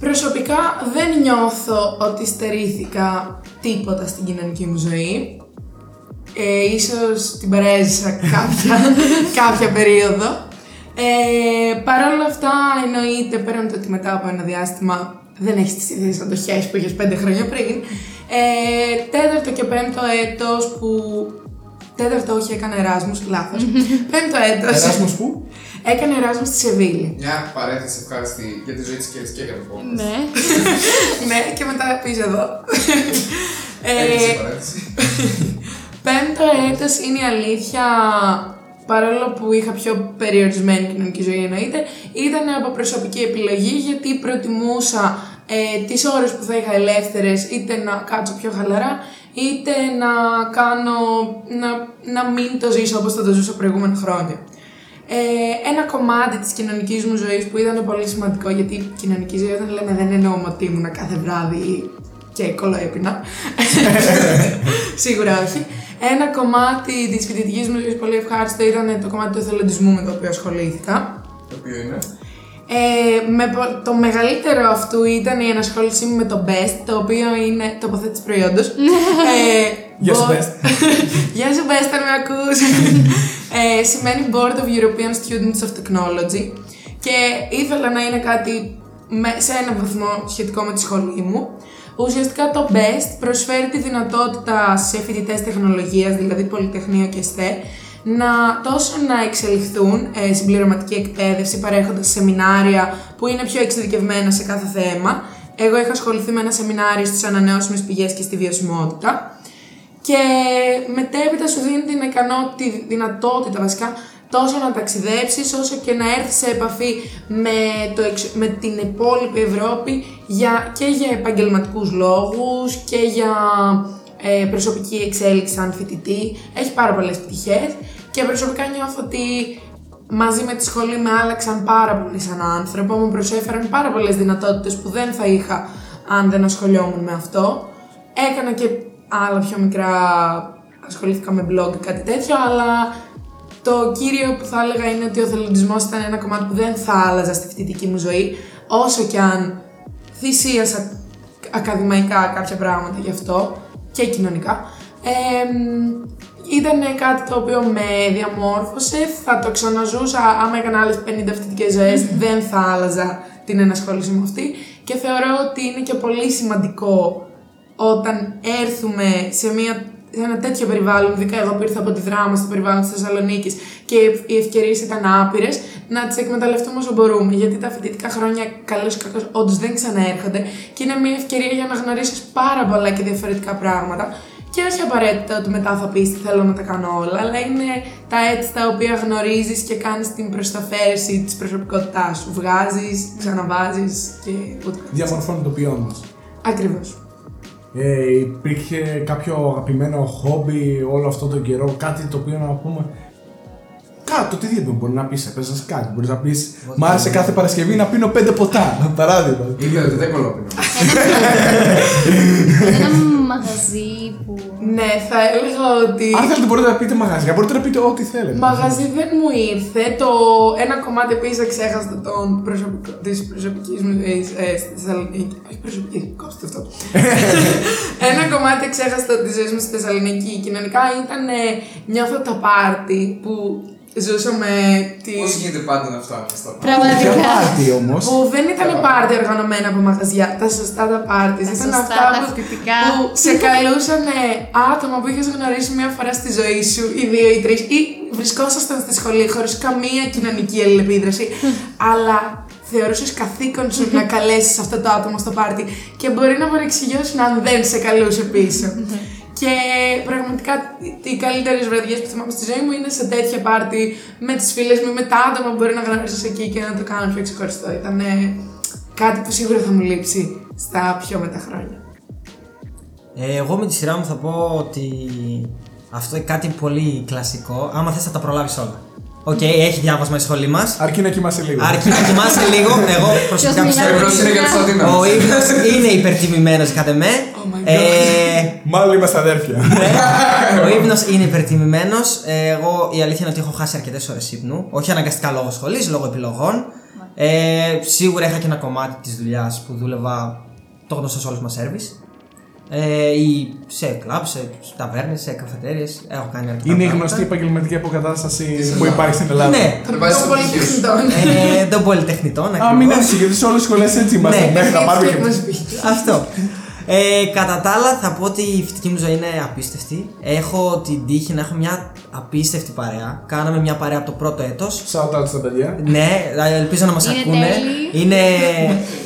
Προσωπικά δεν νιώθω ότι στερήθηκα τίποτα στην κοινωνική μου ζωή. Ε, ίσως την παρέζησα κάποια, κάποια περίοδο. Ε, Παρ' όλα αυτά εννοείται πέραν το ότι μετά από ένα διάστημα δεν έχεις τις ίδιες αντοχές που είχες πέντε χρόνια πριν. Ε, τέταρτο και πέμπτο έτος που... Τέταρτο όχι έκανε Εράσμους, λάθος. πέμπτο έτος. Εράσμος πού; Έκανε Εράσμους στη Σεβίλη. Μια παρένθεση ευχάριστη για τη ζωή της Κέρι και για το podcast. Ναι. ναι, και μετά πίσω εδώ. Έκλεισε η ε, παρένθεση. πέμπτο έτος είναι η αλήθεια, παρόλο που είχα πιο περιορισμένη κοινωνική ζωή εννοείται, ήταν από προσωπική επιλογή γιατί προτιμούσα ε, τις ώρες που θα είχα ελεύθερες είτε να κάτσω πιο χαλαρά είτε να κάνω, να, να μην το ζήσω όπως θα το ζούσα προηγούμενα χρόνια. Ε, ένα κομμάτι της κοινωνικής μου ζωής που ήταν πολύ σημαντικό γιατί η κοινωνική ζωή όταν λέμε δεν εννοούμε ότι ήμουν κάθε βράδυ και κολοέπινα. Σίγουρα όχι. Ένα κομμάτι της φοιτητικής μου ζωής πολύ ευχάριστο ήταν το κομμάτι του εθελοντισμού με το οποίο ασχολήθηκα. Το οποίο είναι; Ε, με, πο- το μεγαλύτερο αυτού ήταν η ενασχόλησή μου με το BEST, το οποίο είναι τοποθέτηση προϊόντος. ε, Γεια σου, bo- Best. Γεια σου, Best, αν με ακούς. ε, σημαίνει Board of European Students of Technology και ήθελα να είναι κάτι με, σε έναν βαθμό σχετικό με τη σχολή μου. Ουσιαστικά το BEST προσφέρει τη δυνατότητα σε φοιτητές τεχνολογίας, δηλαδή Πολυτεχνείο και ΣΤΕ, να τόσο να εξελιχθούν ε, συμπληρωματική εκπαίδευση παρέχοντας σεμινάρια που είναι πιο εξειδικευμένα σε κάθε θέμα. Εγώ είχα ασχοληθεί με ένα σεμινάριο στις ανανεώσιμες πηγές και στη βιωσιμότητα. Και μετέπειτα σου δίνει την ικανότητα, τη δυνατότητα βασικά τόσο να ταξιδέψεις όσο και να έρθεις σε επαφή με, το, εξ- με την υπόλοιπη Ευρώπη για, και για επαγγελματικούς λόγους και για ε, προσωπική εξέλιξη σαν φοιτητή. Έχει πάρα πολλές πτυχές και προσωπικά νιώθω ότι μαζί με τη σχολή με άλλαξαν πάρα πολύ σαν άνθρωπο, μου προσέφεραν πάρα πολλές δυνατότητες που δεν θα είχα αν δεν ασχολιόμουν με αυτό. Έκανα και άλλα πιο μικρά, ασχολήθηκα με blog ή κάτι τέτοιο, αλλά το κύριο που θα έλεγα είναι ότι ο θελοντισμός ήταν ένα κομμάτι που δεν θα άλλαζα στη φοιτητική μου ζωή, όσο και αν θυσίασα ακαδημαϊκά κάποια πράγματα γι' αυτό και κοινωνικά. Ε, ήταν κάτι το οποίο με διαμόρφωσε, θα το ξαναζούσα. Άμα έκανα άλλες 50 φοιτητικές ζωές, δεν θα άλλαζα την ενασχόληση μου αυτή. Και θεωρώ ότι είναι και πολύ σημαντικό όταν έρθουμε σε, μια, σε ένα τέτοιο περιβάλλον, ειδικά εγώ που ήρθα από τη δράμα στο περιβάλλον της Θεσσαλονίκης και οι ευκαιρίες ήταν άπειρες, να τις εκμεταλλευτούμε όσο μπορούμε. Γιατί τα φοιτητικά χρόνια, καλός ή κακός, όντως δεν ξαναέρχονται και είναι μια ευκαιρία για να γνωρίσεις πάρα πολλά και διαφορετικά πράγματα. Και όχι απαραίτητα ότι μετά θα πεις θέλω να τα κάνω όλα, αλλά είναι τα έτσι τα οποία γνωρίζεις και κάνεις την προσταφέρεση της προσωπικότητάς σου. Βγάζεις, ξαναβάζεις και ούτω καθεξής. Διαμορφώνει το ποιόν μας. Ακριβώς. Ε, υπήρχε κάποιο αγαπημένο χόμπι όλο αυτό τον καιρό, κάτι το οποίο να πούμε. Το οτιδήποτε μπορεί να πεις. Έπαιζα κάτι. Μπορείς να πεις. Μ' άρεσε κάθε Παρασκευή να πίνω πέντε ποτά. Παράδειγμα. Είπε ότι δεν κολόπινο. Ένα μαγαζί που. Ναι, θα έλεγα ότι. Αν θέλετε μπορείτε να πείτε μαγαζιά, μπορείτε να πείτε ό,τι θέλετε. Μαγαζί δεν μου ήρθε. Το ένα κομμάτι επίση εξέχασα τον προσωπικό, της προσωπικής μου ζωή ε, στη Θεσσαλονίκη. Όχι προσωπικής, κόψτε αυτό. ένα κομμάτι εξέχασα της ζωής μου στη Θεσσαλονίκη. Κοινωνικά ήταν ε, νιώθω τα πάρτι που ζούσαμε τη. Πώς γίνεται πάντα να φτάνουμε στα Για Πραγματικά. πάρτι όμως. Που δεν ήταν πάρτι οργανωμένα από μαγαζιά, τα σωστά τα πάρτι. Τα Ήταν σωστά, αυτά τα που, φοιτητικά. που σε καλούσαν άτομα που είχες γνωρίσει μία φορά στη ζωή σου, ή δύο ή τρεις, ή βρισκόσασταν στη σχολή χωρίς καμία κοινωνική αλληλεπίδραση, αλλά θεωρούσες καθήκον σου να καλέσεις αυτό το άτομο στο πάρτι και μπορεί να παρεξηγιώσουν αν δεν σε καλούσε πίσω. Και πραγματικά οι καλύτερες βραδιές που θυμάμαι στη ζωή μου είναι σε τέτοια πάρτι με τις φίλες μου, με τα άτομα που μπορεί να γνωρίσει εκεί και να το κάνω πιο ξεχωριστό. Ήταν κάτι που σίγουρα θα μου λείψει στα πιο μετά χρόνια. Ε, εγώ με τη σειρά μου θα πω ότι αυτό είναι κάτι πολύ κλασικό. Άμα θες θα τα προλάβεις όλα. Οκ, έχει διάβασμα η σχολή μας. Αρκεί να κοιμάσαι λίγο. Αρκεί να κοιμάσαι λίγο. Εγώ προσωπικά Ποιος πιστεύω. μιλάει; Ευρώ είναι για τους αδύναμους. Ο ύπνος είναι υπερτιμημένος κατά με. Oh my God. Ε, Μάλλον είμαστε αδέρφια. ο ύπνος είναι υπερτιμημένος. Εγώ η αλήθεια είναι ότι έχω χάσει αρκετές ώρες ύπνου. Όχι αναγκαστικά λόγω σχολής, λόγω επιλογών. Ε, σίγουρα είχα και ένα κομμάτι της δουλειάς που δούλευα το γνωστός σε όλου μας service. Ε, ή σε κλαμπ, σε ταβέρνες, σε καφετέρειες. Έχω κάνει αρκετά. Είναι η πράγματα. γνωστή επαγγελματική αποκατάσταση που Ελλάδα. υπάρχει στην Ελλάδα. Ναι, Των βάζεις των στο πτυχίο σου. πολυτεχνητών. ε, των πολυτεχνητών Α, μην ακριβώς. έρθει, γιατί σε όλες τις σχολές έτσι είμαστε. Ναι. Μέχρι να πάρουμε Έτσι και. μας πει. Αυτό. Ε, κατά τα άλλα, θα πω ότι η φοιτητική μου ζωή είναι απίστευτη. Έχω την τύχη να έχω μια απίστευτη παρέα. Κάναμε μια παρέα από το πρώτο έτος. Shout out στα παιδιά. Ναι, ελπίζω να μας Είναι ακούνε. τέλειοι. Είναι,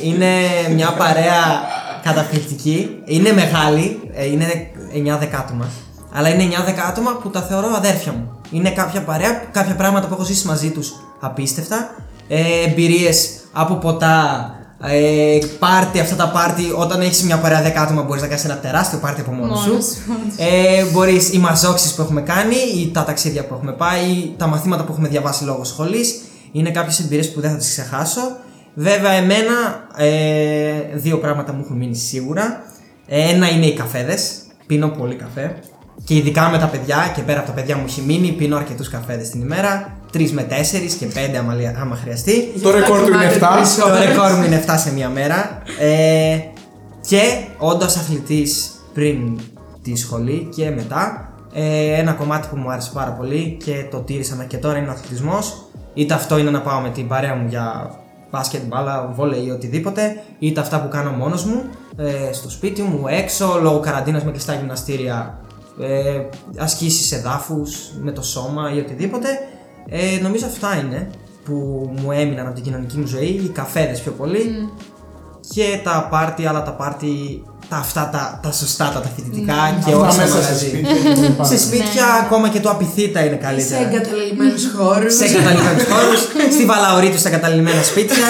είναι μια παρέα καταπληκτική. Είναι μεγάλη, ε, είναι 9-10 άτομα. Αλλά είναι 9-10 άτομα που τα θεωρώ αδέρφια μου. Είναι κάποια παρέα, κάποια πράγματα που έχω ζήσει μαζί τους απίστευτα. Ε, εμπειρίες από ποτά, ε, πάρτι, αυτά τα πάρτι. Όταν έχεις μια παρέα 10 άτομα μπορείς να κάνεις ένα τεράστιο πάρτι από μόνος σου. Μόνος σου. Ε, μπορείς οι μαζόξεις που έχουμε κάνει, ή τα ταξίδια που έχουμε πάει, ή τα μαθήματα που έχουμε διαβάσει λόγω σχολής. Είναι κάποιες εμπειρίες που δεν θα τις ξεχάσω. Βέβαια, εμένα ε, δύο πράγματα μου έχουν μείνει σίγουρα. Ε, Ένα είναι οι καφέδες. Πίνω πολύ καφέ. Και ειδικά με τα παιδιά, και πέρα από τα παιδιά μου έχει μείνει, πίνω αρκετούς καφέδες την ημέρα. Τρεις με τέσσερις και πέντε άμα, λι- άμα χρειαστεί. Το ρεκόρ του είναι 7. Το ρεκόρ μου είναι 7 σε μία μέρα. Ε, και όντα αθλητής πριν τη σχολή και μετά, ε, ένα κομμάτι που μου άρεσε πάρα πολύ και το τήρησα μέχρι και τώρα είναι ο αθλητισμός. Είτε αυτό είναι να πάω με την παρέα μου για μπάσκετ, μπάλα, βόλεϊ ή οτιδήποτε, είτε αυτά που κάνω μόνος μου, ε, στο σπίτι μου, έξω, λόγω καραντίνας με κλειστά γυμναστήρια, ε, ασκήσεις εδάφους με το σώμα ή οτιδήποτε. Ε, νομίζω αυτά είναι που μου έμειναν από την κοινωνική μου ζωή, οι καφέδες πιο πολύ και τα πάρτι, αλλά τα πάρτι, τα αυτά τα, τα σωστά, τα, τα φοιτητικά και Αυτά όχι στο μέσα σε μαγαζί. σπίτια. και δεν υπάρχουν. Σε σπίτια, ακόμα και το απειθήτα είναι Σε καλύτερα. εγκαταλελειμμένου χώρους. Σε εγκαταλειμμένους χώρους, στη Βαλαωρίτου, στα εγκαταλειμμένα σπίτια.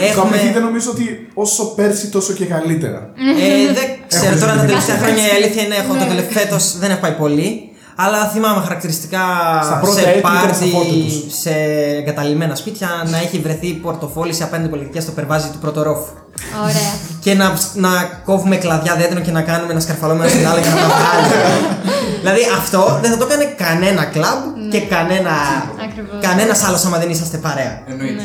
Το Έχουμε. απαιτείται νομίζω ότι όσο πέρσι τόσο και καλύτερα. Ε, δεν ξέρω τώρα τα ζήσει. τελευταία χρόνια η αλήθεια είναι έχω το τελευταίο φέτος δεν έχω πάει πολύ. Αλλά θυμάμαι χαρακτηριστικά Στα πρώτα σε έτη ήταν στα πάρτι, φόρτα τους. σε εγκαταλειμμένα σπίτια να έχει βρεθεί πορτοφόλι σε απέναντι πολιτικέ στο περβάζι του πρώτου ρόφου. Ωραία. Και να, να κόβουμε κλαδιά δέντρων και να κάνουμε ένα σκαρφαλόμενο στην άλλη και να τα βγάλουμε. δηλαδή αυτό δεν θα το έκανε κανένα κλαμπ και κανένα, Ακριβώς. κανένας άλλος άμα δεν είσαστε παρέα. Εννοείται.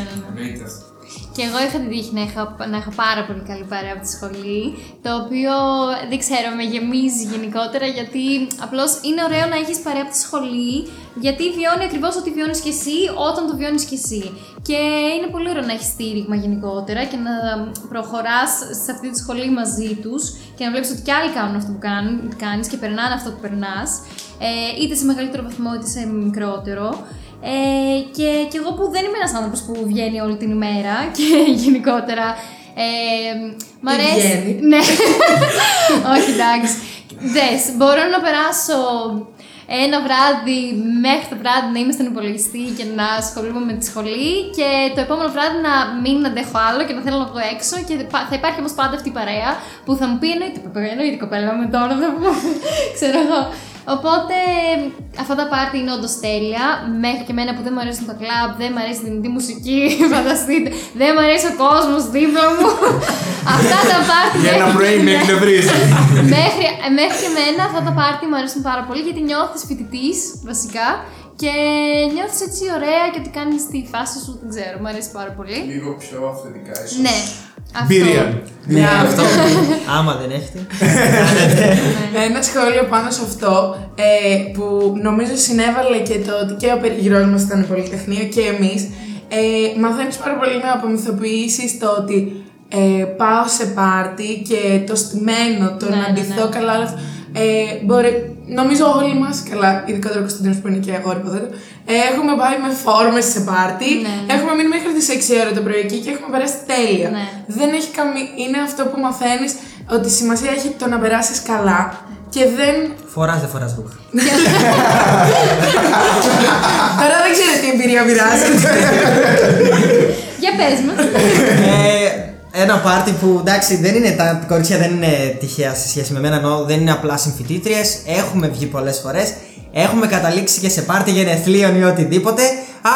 Και εγώ είχα την τύχη να έχω, να έχω πάρα πολύ καλή παρέα από τη σχολή, το οποίο δεν ξέρω, με γεμίζει γενικότερα γιατί απλώς είναι ωραίο να έχεις παρέα από τη σχολή, γιατί βιώνει ακριβώς ό,τι βιώνεις κι εσύ όταν το βιώνεις κι εσύ. Και είναι πολύ ωραίο να έχεις στήριγμα γενικότερα και να προχωράς σε αυτή τη σχολή μαζί τους και να βλέπεις ότι κι άλλοι κάνουν αυτό που κάνεις και περνάνε αυτό που περνάς, ε, είτε σε μεγαλύτερο βαθμό είτε σε μικρότερο. Ε, και, και εγώ που δεν είμαι ένας άνθρωπος που βγαίνει όλη την ημέρα και γενικότερα ε, μ' Ή αρέσει. βγαίνει. Ναι, όχι εντάξει. Δες, μπορώ να περάσω ένα βράδυ μέχρι το βράδυ να είμαι στον υπολογιστή και να ασχολούμαι με τη σχολή και το επόμενο βράδυ να μην αντέχω άλλο και να θέλω να βγω έξω και πα- θα υπάρχει όμως πάντα αυτή η παρέα που θα μου πει εννοείται, «Παπα, εννοείται κοπέλα με τώρα δεν μου, ξέρω εγώ. Οπότε αυτά τα πάρτι είναι όντως τέλεια. Μέχρι και εμένα που δεν μου αρέσουν το κλαμπ, δεν μου αρέσει την indie μουσική, φανταστείτε. Δεν μου αρέσει ο κόσμος δίπλα μου. αυτά τα πάρτι. Για ένα μέχρι- πρωί με εκνευρίζει. μέχρι, μέχρι και εμένα αυτά τα πάρτι μου αρέσουν πάρα πολύ γιατί νιώθεις φοιτητής βασικά και νιώθεις έτσι ωραία και ότι κάνεις τη φάση σου, δεν ξέρω, μου αρέσει πάρα πολύ. Λίγο πιο αυθεντικά, ίσως. Ναι, αυτό. Μπυρία. Ναι, Αυτό. Άμα δεν έχετε. Ένα σχόλιο πάνω σε αυτό ε, που νομίζω συνέβαλε και το ότι και ο περιγυρός μας ήταν πολυτεχνείο και εμείς ε, μαθαίνεις πάρα πολύ να απομυθοποιήσεις το ότι ε, πάω σε πάρτι και το στημένο, το Ναι, να ναι, ντυθώ ναι. καλά όλα αυτά. Ε, μπορεί, νομίζω όλοι μας, καλά, ειδικότερα ο Κωνσταντίνος που είναι και αγόρι υποθέτω, ε, έχουμε πάει με φόρμες σε πάρτι, Ναι, ναι. έχουμε μείνει μέχρι τις 6 ώρα το πρωί εκεί και έχουμε περάσει τέλεια. Ναι. Δεν έχει καμία. Είναι αυτό που μαθαίνεις ότι σημασία έχει το να περάσεις καλά και δεν. Φοράς, δεν φοράς ρούχα. Τώρα δεν ξέρω τι εμπειρία μοιράζει. Για πες μας. Ε, ένα πάρτι που εντάξει δεν είναι τα κορίτσια δεν είναι τυχαία σε σχέση με μένα, ενώ δεν είναι απλά συμφοιτήτριε. Έχουμε βγει πολλές φορές. Έχουμε καταλήξει και σε πάρτι γενεθλίων ή οτιδήποτε.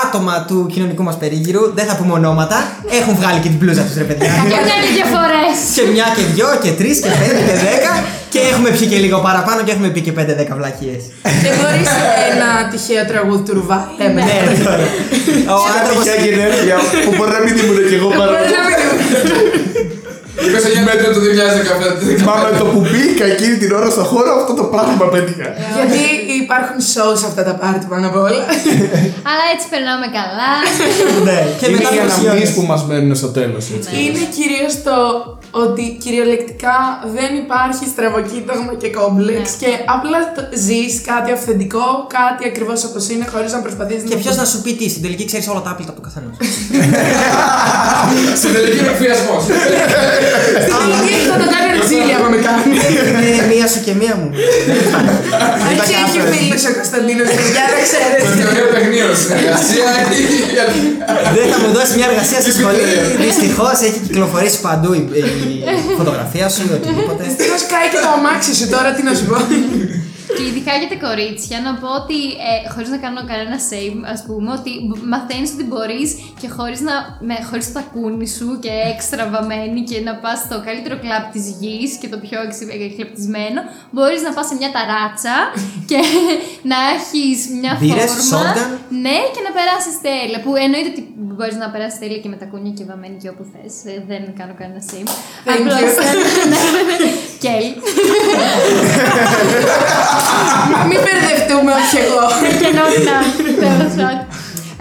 Άτομα του κοινωνικού μας περίγυρου, δεν θα πούμε ονόματα, έχουν βγάλει και την πλούζα τους ρε παιδιά. Και μια και δύο φορές. και μια και δυο και τρεις και πέντε και δέκα. Και έχουμε πιει και λίγο παραπάνω και έχουμε πει και πέντε-δέκα βλακίες. και μπορείς ένα τυχαίο τραγούδι του Ρουβά. Λέμε. ναι, τώρα. Ο Κάτι άνθρωπο. τυχαία και ενέργεια που μπορεί να μην ήμουν και εγώ Μπορεί παρά. να μην- 29 μέτρα το 2015. Μα με το που μπήκα εκείνη την ώρα στο χώρο αυτό το πράγμα πέτυχα. Γιατί υπάρχουν shows σε αυτά τα πάρτι πάνω απ' όλα. Αλλά έτσι περνάμε καλά. Ναι, και Είναι μετά οι από αναμνήσεις που μας μένουν στο τέλος. έτσι. Είναι κυρίως το ότι κυριολεκτικά δεν υπάρχει στραβοκοίταγμα και κόμπλεξ και απλά ζεις κάτι αυθεντικό, κάτι ακριβώς όπως είναι, χωρίς να προσπαθείς Και ποιος να σου πει τι, στην τελική ξέρεις όλα τα άπλυτα του καθενό. Στην τελική είναι εκφιασμό. Τι θα το κάνει Ρετζίλια άμα με κάνει. Είναι μία σου και μία μου. Δεν Έχει έχει υπάρχει φίλου ο Κωνσταντίνο, παιδιά, δεν Το ξέρετε. θεωρείο παιχνίων συνεργασία ή. Δεν θα μου δώσει μια εργασία στη σχολή. Δυστυχώς έχει κυκλοφορήσει παντού η, η φωτογραφία σου ή οτιδήποτε. Πώ κάει και το αμάξι σου τώρα, τι να σου πω. Και ειδικά για τα κορίτσια, να πω ότι ε, χωρίς να κάνω κανένα save, ας πούμε, ότι μαθαίνεις ότι μπορείς και χωρίς με, χωρίς το τακούνι σου και έξτρα βαμμένη και να πας στο καλύτερο κλαμπ της γης και το πιο εξ- εκλεπτισμένο, μπορείς να πας σε μια ταράτσα και να έχεις μια Μπύρες, φόρμα. shotgun. Ναι, και να περάσεις τέλεια. Που εννοείται ότι μπορείς να περάσεις τέλεια και με τακούνια και βαμμένη και όπου θες. Δεν κάνω κανένα save. Thank Απλώς, you. ναι, ναι, ναι. Κέλ. Μην μπερδευτούμε, όχι εγώ. και νόμινα. Τέλος πάντων.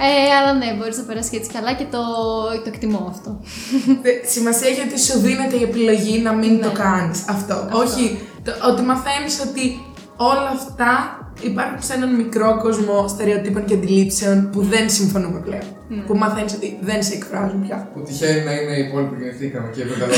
Ε, αλλά ναι, μπορείς να περάσεις έτσι καλά και το, το εκτιμώ αυτό. Σημασία έχει ότι σου δίνεται η επιλογή να μην το κάνεις αυτό. Όχι, το- ότι μαθαίνεις ότι όλα αυτά υπάρχουν σε έναν μικρό κόσμο στερεοτύπων και αντιλήψεων που δεν συμφωνούμε πλέον. Που μαθαίνεις ότι δεν σε εκφράζουν πια. Που τυχαίνει να είναι οι υπόλοιποι που γεννηθήκαμε και επικαλώ.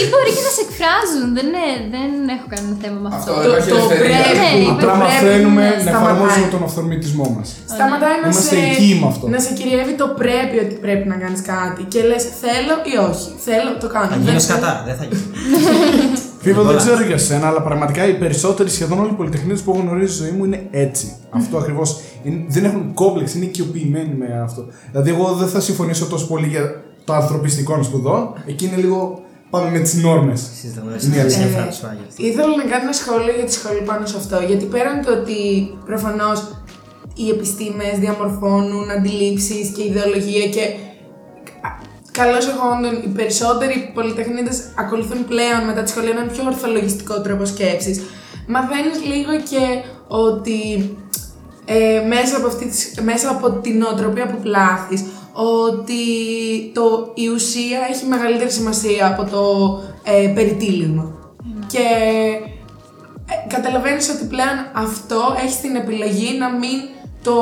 Ή μπορεί και να σε εκφράζουν. Δεν, είναι- δεν έχω κανένα θέμα με αυτό. Αυτό δεν υπάρχει το ελευθερία. πρέπει. Ναι, Απλά πρέπει μαθαίνουμε να να σταματάει. εφαρμόζουμε τον αυθορμητισμό μας. Σταματάει να Είμαστε σε, εκεί με αυτό. να σε κυριεύει το πρέπει ότι πρέπει να κάνεις κάτι. Και λες θέλω ή όχι. Θέλω, το κάνω. Θα Δεν γίνω θέλω. σκατά, δεν θα γίνω. Φίβο, δεν Πολλά. ξέρω για σένα, αλλά πραγματικά οι περισσότεροι, σχεδόν όλοι οι πολυτεχνίδε που έχω γνωρίσει στη ζωή μου είναι έτσι. Αυτό ακριβώς. Δεν έχουν κόμπλεξ, είναι οικειοποιημένοι με αυτό. Δηλαδή, εγώ δεν θα συμφωνήσω τόσο πολύ για το ανθρωπιστικό σπουδών. Εκεί είναι λίγο. Πάμε με τις νόρμες. Συζητάμε Είναι η αλήθεια. Ε, φράτη σου, Άγιο. Ήθελα να κάνω ένα σχόλιο για τη σχολή πάνω σε αυτό. Γιατί πέραν το ότι προφανώς οι επιστήμες διαμορφώνουν αντιλήψεις και ιδεολογία και Καλώς εχόντων, οι περισσότεροι πολυτεχνίτες ακολουθούν πλέον μετά τη σχολή έναν πιο ορθολογιστικό τρόπο σκέψης. Μαθαίνεις λίγο και ότι ε, μέσα, από αυτή, τη- μέσα από την νοοτροπία που πλάθεις ότι το, η ουσία έχει μεγαλύτερη σημασία από το ε, περιτύλιγμα. Και ε, καταλαβαίνεις ότι πλέον αυτό έχει την επιλογή να μην, το,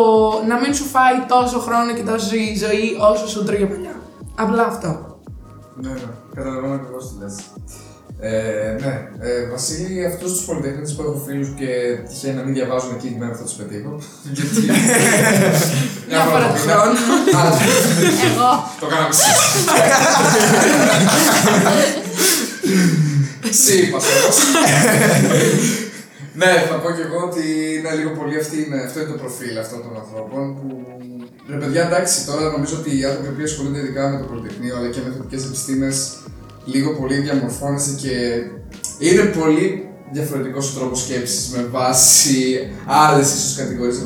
να μην σου φάει τόσο χρόνο και τόση ζωή όσο σου τρώγε παλιά. Απλά αυτό. Ναι, ναι, καταλαβαίνω ακριβώς τι λες. Ε, ναι, ε, Βασίλη, αυτούς τους πολυτεχνίτες που έχω φίλου και τυχαίνει να μην διαβάζουν εκεί τη μέρα που θα τους πετύχω. Γιατί; Μια φορά το χρόνο. Α, Εγώ. Το κάναμε εσύ. Εσύ είπα όμως. Ναι, θα πω και εγώ ότι είναι λίγο πολύ αυτή, είναι, αυτό είναι το προφίλ αυτών των ανθρώπων που. Ρε παιδιά, εντάξει, τώρα νομίζω ότι οι άνθρωποι που ασχολούνται ειδικά με το Πολυτεχνείο αλλά και με θετικές επιστήμες λίγο πολύ διαμορφώνεσαι και είναι πολύ διαφορετικός ο τρόπος σκέψης με βάση άλλες ίσως κατηγορίες.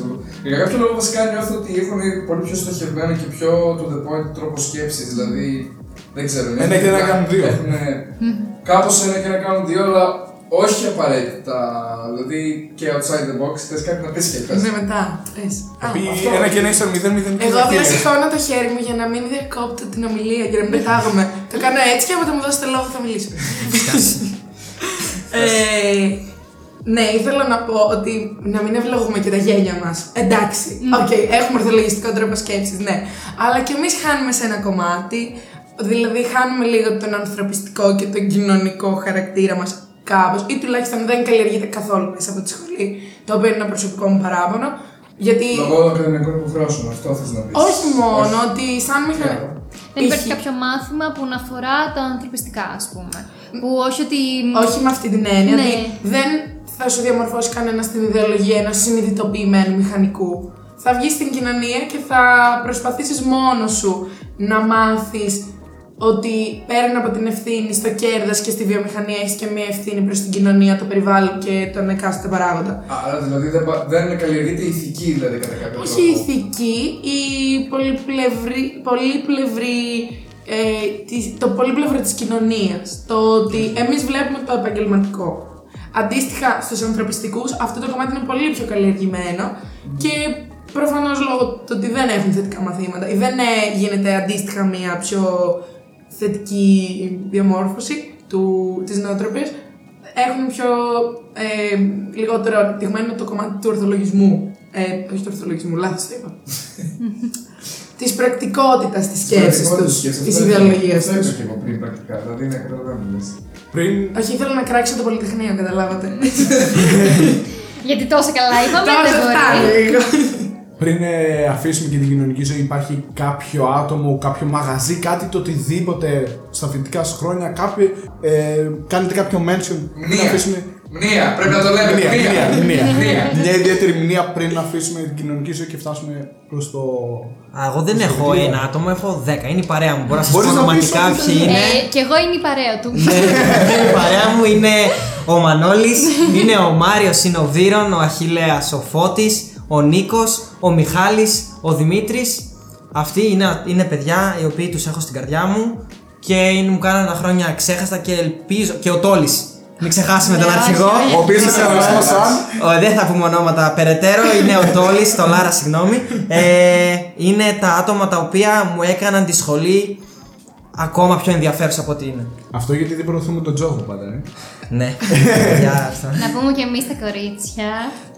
Για κάποιο λόγο βασικά νιώθω ότι έχουν πολύ πιο στοχευμένο και πιο to the point τρόπο σκέψης. Δηλαδή, δεν ξέρω. Ένα και ένα κάνουν δύο. Έχουν κάπως ένα και ένα κάνουν δύο, αλλά όχι απαραίτητα. Δηλαδή και outside the box θες κάτι να πεις και πες. Ναι, μετά. Πες. Α, Πει αυτό. ένα και ένα ίσον μηδέν μηδέν και Εγώ ένα απλά και- σηκώνω το χέρι μου για να μην διακόπτω την ομιλία και να μην πετάγομαι. το κάνω έτσι και άμα μου δώσετε λόγο θα μιλήσω. ε, ναι, ήθελα να πω ότι να μην ευλογούμε και τα γένια μας. Εντάξει, οκ, έχουμε ορθολογιστικό τρόπο σκέψης, ναι. Αλλά και εμείς χάνουμε σε ένα κομμάτι. Δηλαδή, χάνουμε λίγο τον ανθρωπιστικό και τον κοινωνικό χαρακτήρα μας κάπως, ή τουλάχιστον δεν καλλιεργείται καθόλου μέσα από τη σχολή. Το οποίο είναι ένα προσωπικό μου παράπονο. Γιατί. Λόγω ακαδημαϊκών υποχρεώσεων, αυτό θες να πεις. Όχι μόνο, ότι σαν μηχανή. Δεν υπάρχει κάποιο μάθημα που να αφορά τα ανθρωπιστικά, ας πούμε. Που όχι ότι. Όχι με αυτή την έννοια. Ναι. ότι δεν θα σου διαμορφώσει κανένα την ιδεολογία ενός συνειδητοποιημένου μηχανικού. Θα βγεις στην κοινωνία και θα προσπαθήσεις μόνος σου να μάθεις ότι πέραν από την ευθύνη στο κέρδος και στη βιομηχανία έχεις και μια ευθύνη προς την κοινωνία, το περιβάλλον και τον εκάστοτε παράγοντα. Άρα δηλαδή δεν, πα- δεν καλλιεργείται η ηθική δηλαδή κατά κάποιο Όχι η τρόπο. ηθική, η πολυπλευρή, πολύπλευρη, ε, της- το πολύπλευρο της κοινωνίας. Το ότι εμείς βλέπουμε το επαγγελματικό. Αντίστοιχα στους ανθρωπιστικούς, αυτό το κομμάτι είναι πολύ πιο καλλιεργημένο και προφανώς λόγω του ότι δεν έχουν θετικά μαθήματα ή δεν ε, γίνεται αντίστοιχα μια πιο θετική διαμόρφωση του, της νοοτροπίας, έχουν πιο ε, λιγότερο ανεπτυγμένο το κομμάτι του ορθολογισμού. Ε, όχι του ορθολογισμού, λάθος το είπα. της πρακτικότητας της σκέψης Πραγματικότητα τους, σκέψης, της αυτό ιδεολογίας Αυτό είπα τους. και εγώ πριν πρακτικά. Δηλαδή είναι καταλαβαίνω. Πριν Όχι, ήθελα να κράξω το Πολυτεχνείο, καταλάβατε. Γιατί τόσο καλά είπαμε, Τώρα δεν δεν φτάνει μπορεί. Λίγο. Πριν ε, αφήσουμε και την κοινωνική ζωή, υπάρχει κάποιο άτομο, κάποιο μαγαζί, κάτι το οτιδήποτε στα φοιτητικά σου χρόνια, κάποιο, ε, κάνετε κάποιο mention πριν Μνήα. αφήσουμε. Μνήα, πρέπει να το λέμε. Μνήα, μνήα, μνήα. Μνήα. Μια ιδιαίτερη μνήα πριν να αφήσουμε την κοινωνική ζωή και φτάσουμε προς το. Α, εγώ δεν έχω βιβλίο. ένα άτομο, έχω δέκα. Είναι η παρέα μου. Μπορώ να σας πω Μπορείς να πεις ονομαστικά ό,τι ποιοι θέλεις. είναι. Ε, και εγώ είναι η παρέα του. Ναι, η παρέα μου είναι ο Μανώλης, είναι ο Μάριος, είναι ο Βύρον, ο Αχιλέας, ο Φώτης, ο Νίκος, ο Μιχάλης, ο Δημήτρης. Αυτοί είναι, είναι παιδιά οι οποίοι τους έχω στην καρδιά μου και είναι, μου κάνανε τα χρόνια ξέχαστα και ελπίζω. και ο Τόλης. Μην ξεχάσουμε τον Ναι, όχι, αρχηγό. όχι. Ο οποίος είναι γνωστός σαν. Ο, δεν θα πούμε ονόματα περαιτέρω, είναι ο Τόλης, το Λάρα, συγγνώμη. Ε, είναι τα άτομα τα οποία μου έκαναν τη σχολή ακόμα πιο ενδιαφέρουσα από ό,τι είναι. Αυτό γιατί δεν προωθούμε τον τζόγο πάντα, ε. Ναι, για αυτό. Να πούμε και εμείς τα κορίτσια.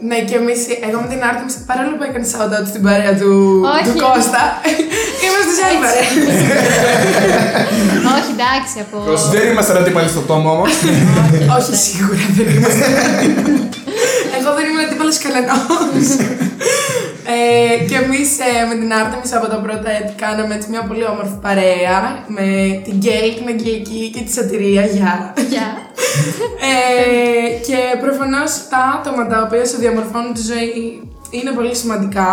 Ναι, και εμείς, εγώ με την Άρτεμις, παρόλο που έκανε shout out στην παρέα του, Όχι. του Κώστα, είμαστε σε άλλη παρέα. Όχι, εντάξει, από. Δεν είμαστε αντίπαλοι στο τόμο όμως. Όχι, σίγουρα δεν είμαστε. Εγώ δεν ήμουν αντίπαλος κανένας. Ε, και εμείς με την Άρτεμις από τα πρώτα έτη κάναμε έτσι μια πολύ όμορφη παρέα με την Γκέλ, την Αγγελική και τη Σωτηρία. Γεια. Γεια. Ε, και προφανώς τα άτομα τα οποία σου διαμορφώνουν τη ζωή είναι πολύ σημαντικά.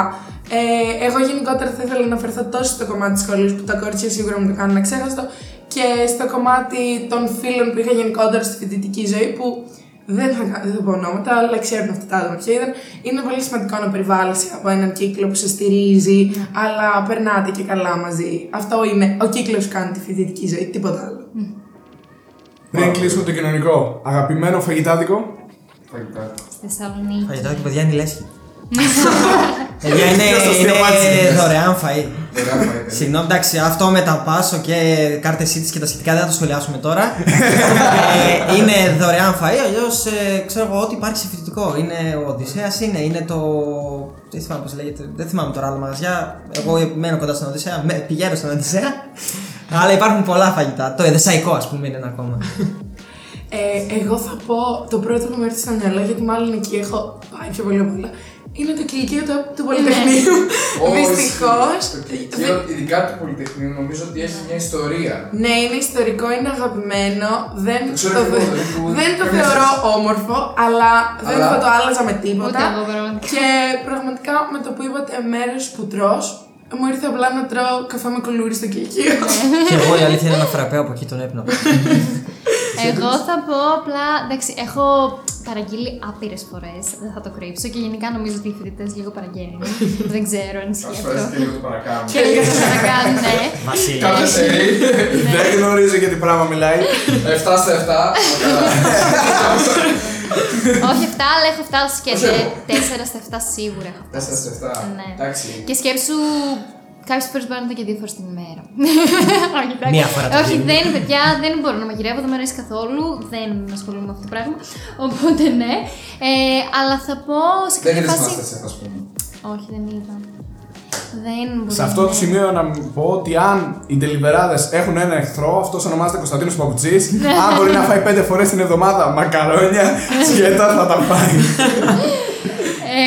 Ε, εγώ γενικότερα θα ήθελα να αναφερθώ τόσο στο κομμάτι της σχολής που τα κορίτσια σίγουρα μου το κάνουν αξέχαστο και στο κομμάτι των φίλων που είχα γενικότερα στη φοιτητική ζωή που δεν θα, δεν θα πω ονόματα, αλλά ξέρουν αυτά τα άτομα ποια ήταν. Είναι πολύ σημαντικό να περιβάλλεσαι από έναν κύκλο που σε στηρίζει, αλλά περνάτε και καλά μαζί. Αυτό είναι ο κύκλος που κάνει τη φοιτητική ζωή, τίποτα άλλο. Πριν κλείσουμε το κοινωνικό, αγαπημένο φαγητάδικο. Φαγητά. Στη Θεσσαλονίκη. Φαγητάκι, παιδιά, είναι η λέσχη. Παιδιά, είναι, Ποιος το είναι στοιχημάτισε. δωρεάν φαΐ. Ωραία φαγητά. Συγγνώμη, εντάξει, αυτό με τα πάσο και κάρτε σίτη και τα σχετικά δεν θα το σχολιάσουμε τώρα. ε, είναι δωρεάν φαΐ, αλλιώς ξέρω εγώ ό,τι υπάρχει σε φοιτητικό. Είναι ο Οδυσσέας, είναι, είναι το. Δεν θυμάμαι πώς λέγεται, δεν θυμάμαι τώρα άλλα μαγαζιά. Εγώ μένω κοντά στον Οδυσσέα, με- πηγαίνω στον Οδυσσέα. Αλλά υπάρχουν πολλά φαγητά. Το εδεσαϊκό, ας πούμε, είναι ένα ακόμα. Ε, εγώ θα πω το πρώτο που μου έρθει στο μυαλό, γιατί μάλλον εκεί έχω πάει πιο πολύ απ' όλα, Είναι το κηλικείο του, του Πολυτεχνείου. Όχι, Δυστυχώς. Το κηλικείο, ειδικά του Πολυτεχνείου, νομίζω ότι έχει μια ιστορία. Ναι, είναι ιστορικό, είναι αγαπημένο. Δεν Το ξέρω το, και δε- εγώ, δεν του- δεν το καμία θεωρώ σχέση. όμορφο, αλλά, δεν Αλλά- θα το άλλαζα με Ούτε τίποτα. εγώ πραγματικά. Και πραγματικά με το που είπατε μέρος που τρως, μου ήρθε απλά να τρώω καφέ με κουλούρι στο κηλικείο. Και εγώ η αλήθεια είναι ένα φραπέ από εκεί τον έπαιρνα. Εγώ θα πω απλά, εντάξει, έχω παραγγείλει άπειρες φορές, δεν θα το κρύψω και γενικά νομίζω ότι οι φοιτητές λίγο παραγγέλνουν. δεν ξέρω αν ισχύει Ας αυτό. φορέσει και λίγο το παρακάνω. Και λίγο θα τα κάνουν, ναι. Βασίλη. Κάθε σερί, Δεν γνωρίζω για τι πράγμα μιλάει. 7 στα 7. Όχι 7, αλλά έχω φτάσει και Όχι εγώ. 4 στα 7 σίγουρα έχω 4 φτάσει. στα 7. Ναι. Εντάξει. Και σκέψου, κάποιες φορές μπορεί να είναι και δύο φορές την ημέρα. Όχι, εντάξει. Μία φορά το Όχι, δίνει. δεν, παιδιά, δεν μπορώ να μαγειρεύω, δεν μου αρέσει καθόλου. Δεν ασχολούμαι με αυτό το πράγμα. Οπότε ναι. Ε, αλλά θα πω σε Δεν κάποια είδες φάση. Masterchef, ας πούμε. Όχι, δεν είδα. Δεν μπορεί Σε αυτό το ναι. σημείο να μην πω ότι αν οι τελιβεράδες έχουν ένα εχθρό, αυτός ονομάζεται Κωνσταντίνος Παπουτσής, αν μπορεί να φάει πέντε φορές την εβδομάδα μακαρόνια, σκέτα θα τα φάει.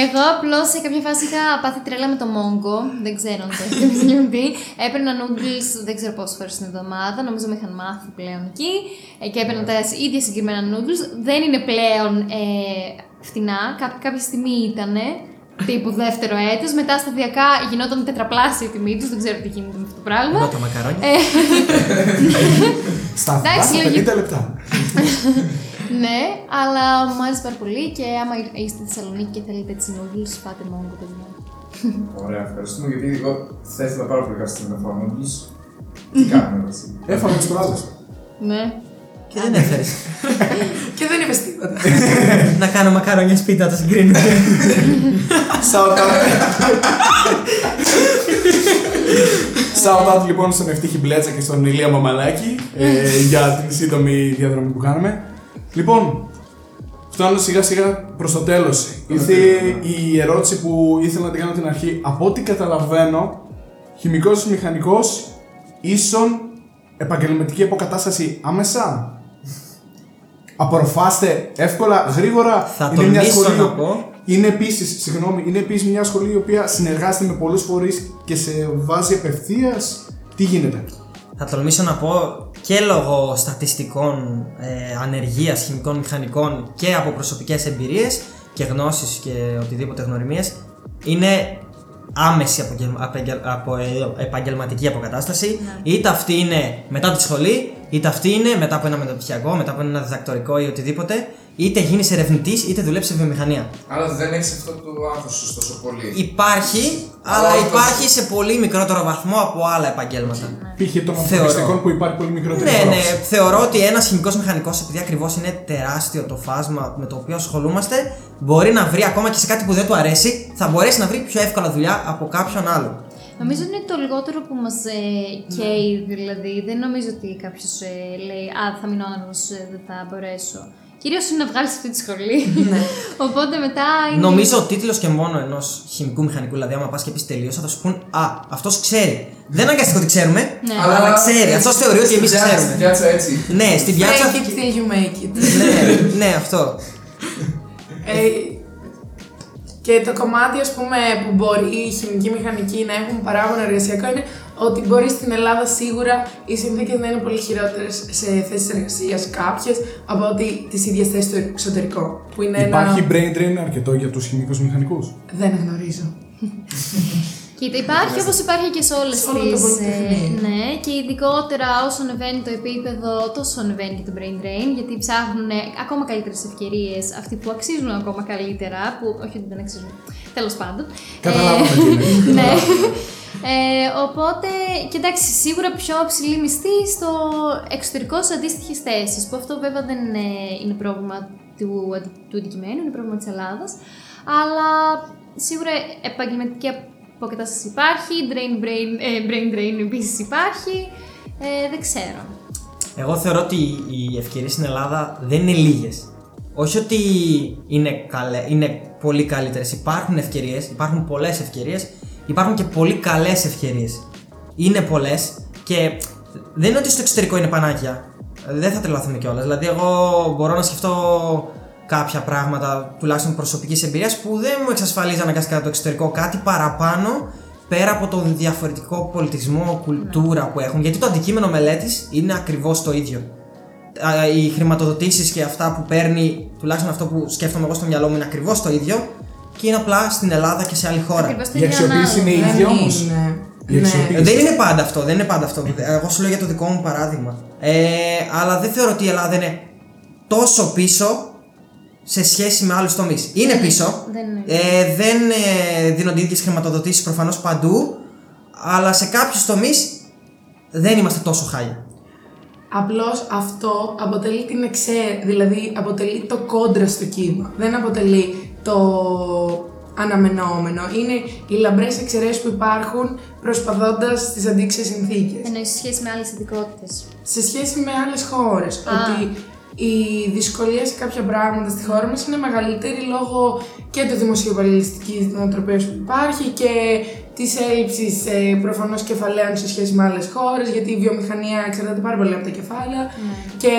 Εγώ απλώς σε κάποια φάση είχα πάθει τρέλα με το Mongo. Δεν ξέρω αν το έχετε δει. Έπαιρνα noodles δεν ξέρω πόσες φορές την εβδομάδα. Νομίζω με είχαν μάθει πλέον εκεί. Ε, και έπαιρνα τα ίδια συγκεκριμένα noodles. Δεν είναι πλέον ε, φτηνά. Κά- κάποια στιγμή ήταν τύπου δεύτερο έτος. Μετά σταδιακά γινόταν τετραπλάσια η τιμή τους. Δεν ξέρω τι γίνεται με αυτό το πράγμα. Εγώ τα μακαρόνια. Στα Εντάξει, 50 λογικό. λεπτά. ναι, αλλά μου άρεσε πάρα πολύ και άμα είστε στη Θεσσαλονίκη και θέλετε έτσι noodles, πάτε Mongo, παιδιά. Ωραία, ευχαριστούμε γιατί εγώ θα ήθελα πάρα πολύ κάτι στην εφαρμογή noodles. Τι κάνουμε έτσι. Έφαγα τις προάλλες. Ναι. Και δεν έφερες. και δεν είπες τίποτα. να κάνω μακαρόνια σπίτι, να τα συγκρίνουμε. Shout out. Shout out λοιπόν στον Ευτύχη Μπλέτσα και στον Ηλία Μαμαλάκη ε, για την σύντομη διαδρομή που κάναμε. Λοιπόν, φτάνω σιγά σιγά προς το τέλος. Ήρθε η ερώτηση που ήθελα να την κάνω την αρχή. Από ό,τι καταλαβαίνω, χημικός μηχανικός ίσον επαγγελματική αποκατάσταση άμεσα. Απορροφάστε εύκολα, γρήγορα. Θα Είναι μια τολμήσω σχολή να που- πω. είναι επίσης, συγγνώμη, είναι επίσης μια σχολή η οποία συνεργάζεται με πολλούς φορείς και σε βάζει απευθείας. Τι γίνεται; Θα τολμήσω να πω και λόγω στατιστικών ε, ανεργίας χημικών μηχανικών και από προσωπικές εμπειρίες και γνώσεις και οτιδήποτε γνωριμίες είναι άμεση απογγελ- απεγγελ- απο- ε, επαγγελματική αποκατάσταση. Είτε αυτή είναι μετά τη σχολή είτε αυτή είναι μετά από ένα μεταπτυχιακό, μετά από ένα διδακτορικό ή οτιδήποτε είτε γίνεις ερευνητής είτε δουλέψεις σε βιομηχανία. Αλλά δεν έχεις αυτό το άγχο σου τόσο πολύ. Υπάρχει, αλλά Αλλά υπάρχει σε πολύ μικρότερο βαθμό από άλλα επαγγέλματα. Π.χ. των Θεωρώ. ανθρωπιστικών που υπάρχει πολύ μικρότερη Ναι, ναι. πρόοδος. Θεωρώ ότι ένας χημικός μηχανικός, επειδή ακριβώς είναι τεράστιο το φάσμα με το οποίο ασχολούμαστε, μπορεί να βρει ακόμα και σε κάτι που δεν του αρέσει, θα μπορέσει να βρει πιο εύκολα δουλειά από κάποιον άλλο. Νομίζω είναι το λιγότερο που μας ε, καίει, δηλαδή. Δεν νομίζω ότι κάποιος λέει Α, θα μείνω άνεργος, δεν θα μπορέσω. Κυρίως είναι να βγάλεις αυτή τη σχολή. Οπότε μετά είναι. Νομίζω ο τίτλος και μόνο ενός χημικού μηχανικού, δηλαδή, άμα πας και πεις τελείωσα, θα σου πούν Α, αυτός ξέρει. Δεν είναι αναγκαστικό ότι ξέρουμε, Ναι. αλλά ξέρει. Αυτός θεωρεί ότι εμείς Στην πιάτσα- ξέρουμε. Στην πιάτσα έτσι. Ναι, στην πιάτσα. Fake it till you make it. ναι, ναι, αυτό. Ε, και το κομμάτι, ας πούμε, που μπορεί οι χημικοί μηχανικοί να έχουν παράγωνα εργασιακό είναι ότι μπορείς στην Ελλάδα σίγουρα οι συνθήκες να είναι πολύ χειρότερες σε θέσεις εργασίας κάποιες από ότι τις ίδιες θέσεις στο εξωτερικό. Που είναι Υπάρχει ένα. brain drain αρκετό για τους χημικούς μηχανικούς; Δεν γνωρίζω. Κοίτα, υπάρχει όπως υπάρχει και σε όλες Σε όλο το τις. πολυτεχνείο. ναι, και ειδικότερα όσο ανεβαίνει το επίπεδο, τόσο ανεβαίνει και το brain drain, γιατί ψάχνουν ακόμα καλύτερες ευκαιρίες αυτοί που αξίζουν ακόμα καλύτερα. Που όχι ότι δεν αξίζουν. Τέλος πάντων. Καταλάβαμε τι είναι. ναι. Ε, οπότε, και εντάξει, σίγουρα πιο ψηλή μισθή στο εξωτερικό σε αντίστοιχες θέσεις. Που αυτό βέβαια δεν είναι, είναι πρόβλημα του, αντι- του αντικειμένου, είναι πρόβλημα της Ελλάδας. Αλλά σίγουρα επαγγελματική αποκατάσταση υπάρχει, drain, brain, ε, brain drain επίσης υπάρχει. Ε, δεν ξέρω. Εγώ θεωρώ ότι οι ευκαιρίες στην Ελλάδα δεν είναι λίγες. Όχι ότι είναι, καλέ, είναι πολύ καλύτερες. Υπάρχουν ευκαιρίες, υπάρχουν πολλές ευκαιρίες, υπάρχουν και πολύ καλές ευκαιρίε. Είναι πολλές και δεν είναι ότι στο εξωτερικό είναι πανάκια. Δεν θα τρελαθούμε κιόλας. Δηλαδή, εγώ μπορώ να σκεφτώ κάποια πράγματα, τουλάχιστον προσωπικής εμπειρίας, που δεν μου εξασφαλίζει αναγκαστικά το εξωτερικό κάτι παραπάνω πέρα από τον διαφορετικό πολιτισμό, κουλτούρα που έχουν. Γιατί το αντικείμενο μελέτης είναι ακριβώς το ίδιο. Α, Οι χρηματοδοτήσεις και αυτά που παίρνει, τουλάχιστον αυτό που σκέφτομαι εγώ στο μυαλό μου, είναι ακριβώς το ίδιο και είναι απλά στην Ελλάδα και σε άλλη χώρα. Ακριβώς το Η ίδιο αξιοποίηση είναι η ανάλογα. ίδια Δεν όμω. είναι. Η Ναι. αξιοποίηση. Δεν είναι πάντα αυτό, δεν είναι πάντα αυτό. Εγώ σου λέω για το δικό μου παράδειγμα. Ε, αλλά δεν θεωρώ ότι η Ελλάδα είναι τόσο πίσω σε σχέση με άλλους τομείς. Είναι πίσω. Δεν είναι. Ε, δεν ε, δίνονται ίδιες χρηματοδοτήσεις προφανώς παντού. Αλλά σε κάποιους τομείς δεν είμαστε τόσο χάλια. Απλώς αυτό αποτελεί την εξαίρεση, δηλαδή αποτελεί το κόντρα στο κύμα. Δεν αποτελεί το αναμενόμενο. Είναι οι λαμπρές εξαιρέσεις που υπάρχουν προσπαθώντας τις αντίξιες συνθήκες. Εννοείς σε σχέση με άλλες ειδικότητες. σε σχέση με άλλες χώρες. Α. Ότι η δυσκολία σε κάποια πράγματα στη χώρα μας είναι μεγαλύτερη λόγω και του δημοσιοπαλληλιστικής νοοτροπίας που υπάρχει και της έλλειψης ε, προφανώς κεφαλαίων σε σχέση με άλλες χώρες γιατί η βιομηχανία εξαρτάται πάρα πολύ από τα κεφάλαια και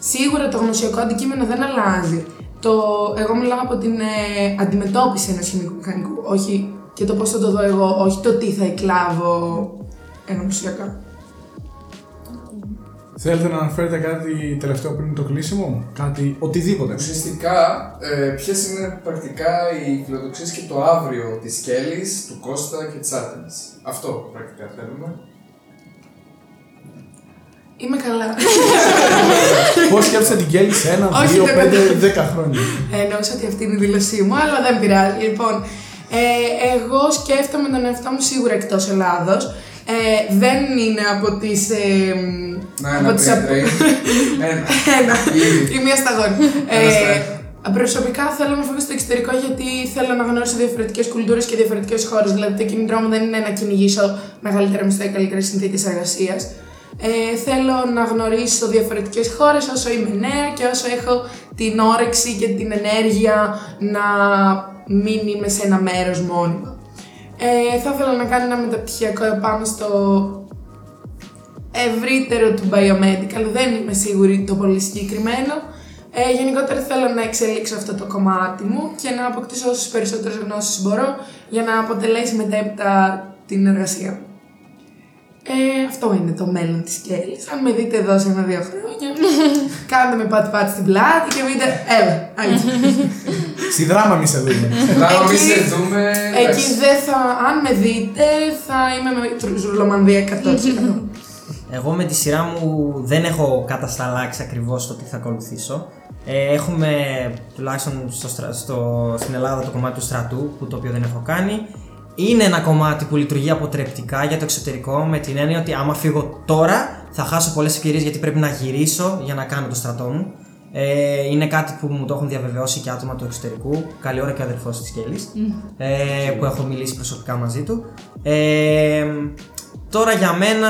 σίγουρα το γνωσιακό αντικείμενο δεν αλλάζει. Το, εγώ μιλάω από την ε, αντιμετώπιση ενός χημικού μηχανικού, όχι και το πώς θα το δω εγώ, όχι το τι θα εκλάβω ενωσιακά. Θέλετε να αναφέρετε κάτι τελευταίο πριν το κλείσιμο, κάτι οτιδήποτε. Ουσιαστικά, ε, ποιες είναι πρακτικά οι φιλοδοξίες και το αύριο της Κέλλης, του Κώστα και της Άτενη. Αυτό πρακτικά θέλουμε. Είμαι καλά. Πώς σκέφτεσαι την Κέλλη σε ένα, Όχι, δύο, δεν πέντε, κατάλαβα. δέκα χρόνια; Ε, Εννοούσα ότι αυτή είναι η δήλωσή μου, αλλά δεν πειράζει. Λοιπόν, ε, εγώ σκέφτομαι τον εαυτό μου σίγουρα εκτός Ελλάδος. Ε, δεν είναι από τις. Ε, Να, από ένα τις τρέιν, απο- τρέιν. Ένα. Ένα. Ήδη. Η μία σταγόνη. Ένα ε, στρέφει. προσωπικά θέλω να φύγω στο εξωτερικό γιατί θέλω να γνωρίσω διαφορετικές κουλτούρες και διαφορετικές χώρες. Δηλαδή, το κίνητρό μου δεν είναι να κυνηγήσω μεγαλύτερα μισθό ή καλύτερες συνθήκες εργασίας. Ε, θέλω να γνωρίσω διαφορετικές χώρες όσο είμαι νέα και όσο έχω την όρεξη και την ενέργεια να μην είμαι σε ένα μέρος μόνιμα. Ε, θα ήθελα να κάνω ένα μεταπτυχιακό επάνω στο ευρύτερο του biomedical, δεν είμαι σίγουρη το πολύ συγκεκριμένο. Ε, γενικότερα θέλω να εξελίξω αυτό το κομμάτι μου και να αποκτήσω όσες περισσότερες γνώσεις μπορώ για να αποτελέσει μετέπειτα την εργασία μου. Ε, αυτό είναι το μέλλον της Κέλλης. Αν με δείτε εδώ σε ένα-δύο χρόνια, κάντε με πάτη-πάτη στην πλάτη και πείτε, έλα, αλήθεια. Στη δράμα μη σε δούμε. Να μην Εκεί- σε δούμε. Εκεί εντάξει. δεν θα, αν με δείτε, θα είμαι με ζουρλομανδία 100%. Εγώ με τη σειρά μου δεν έχω κατασταλάξει ακριβώς το τι θα ακολουθήσω. Ε, έχουμε τουλάχιστον στο, στρα- στο, στην Ελλάδα το κομμάτι του στρατού, που το οποίο δεν έχω κάνει. Είναι ένα κομμάτι που λειτουργεί αποτρεπτικά για το εξωτερικό, με την έννοια ότι άμα φύγω τώρα θα χάσω πολλές ευκαιρίες γιατί πρέπει να γυρίσω για να κάνω το στρατό μου. Ε, είναι κάτι που μου το έχουν διαβεβαιώσει και άτομα του εξωτερικού. Καλή ώρα και ο αδερφός της Κέλλης, ε, που έχω μιλήσει προσωπικά μαζί του. Ε, Τώρα για μένα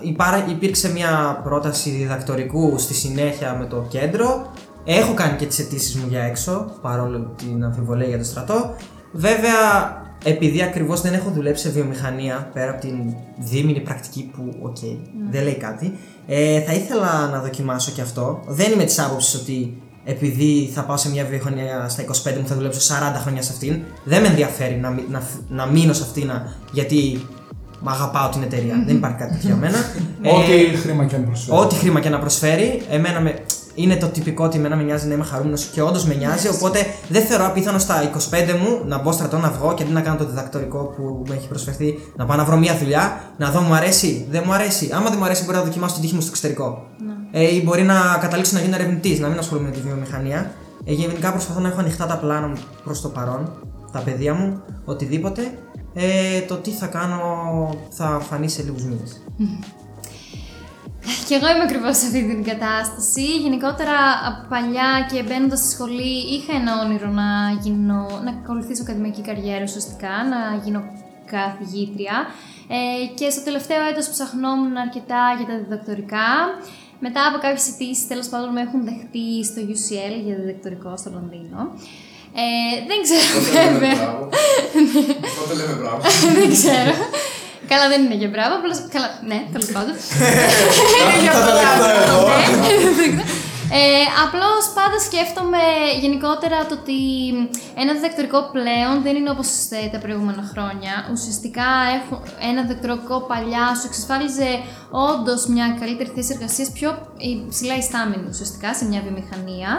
υπάρα- υπήρξε μια πρόταση διδακτορικού στη συνέχεια με το κέντρο. Έχω κάνει και τις αιτήσεις μου για έξω, παρόλο την αμφιβολία για το στρατό. Βέβαια, επειδή ακριβώς δεν έχω δουλέψει σε βιομηχανία, πέρα από την δίμηνη πρακτική που, οκ, δεν λέει κάτι, ε, θα ήθελα να δοκιμάσω και αυτό. Δεν είμαι της άποψης ότι επειδή θα πάω σε μια βιομηχανία στα 25 μου θα δουλέψω 40 χρόνια σε αυτήν. Δεν με ενδιαφέρει να, μει- να, φ- να μείνω σε αυτήν γιατί μ' αγαπάω την εταιρεία. Δεν υπάρχει κάτι τέτοιο για μένα. Ε, Ό,τι χρήμα και αν προσφέρει. Ό,τι χρήμα και να προσφέρει, εμένα με, είναι το τυπικό ότι εμένα με νοιάζει να είμαι χαρούμενος και όντως με νοιάζει. Οπότε δεν θεωρώ απίθανο στα 25 μου να μπω στρατό να βγω και αντί να κάνω το διδακτορικό που μου έχει προσφερθεί, να πάω να βρω μια δουλειά, να δω μου αρέσει, δεν μου αρέσει. Άμα δεν μου αρέσει, μπορεί να δοκιμάσω την τύχη μου στο εξωτερικό. Ε, ή μπορεί να καταλήξω να γίνω ερευνητής, να μην ασχολούμαι με τη βιομηχανία. Ε, γενικά προσπαθώ να έχω ανοιχτά τα πλάνα μου προς το παρόν, τα παιδεία μου, οτιδήποτε. Ε, το τι θα κάνω θα φανεί σε λίγους μήνες. Και εγώ είμαι ακριβώς σε αυτή την κατάσταση. Γενικότερα από παλιά και μπαίνοντας στη σχολή, είχα ένα όνειρο να, γίνω, να ακολουθήσω ακαδημαϊκή καριέρα ουσιαστικά, να γίνω καθηγήτρια. Ε, και στο τελευταίο έτος ψαχνόμουν αρκετά για τα διδακτορικά. Μετά από κάποιες αιτήσεις, τέλος πάντων, με έχουν δεχτεί στο UCL για διδακτορικό στο Λονδίνο. Ε, δεν ξέρω Πότε λέμε βέβαια. μπράβο. Πότε λέμε μπράβο. δεν ξέρω. Καλά, δεν είναι για μπράβο, απλώς... Καλά, ναι, τέλος πάντων. Θα τα δεχτώ εγώ. Ε, Απλώς πάντα σκέφτομαι γενικότερα το ότι ένα διδακτορικό πλέον δεν είναι όπως τα προηγούμενα χρόνια. Ουσιαστικά έχω, ένα διδακτορικό παλιά σου εξασφάλιζε όντως μια καλύτερη θέση εργασίας πιο ψηλά ιστάμενη ουσιαστικά σε μια βιομηχανία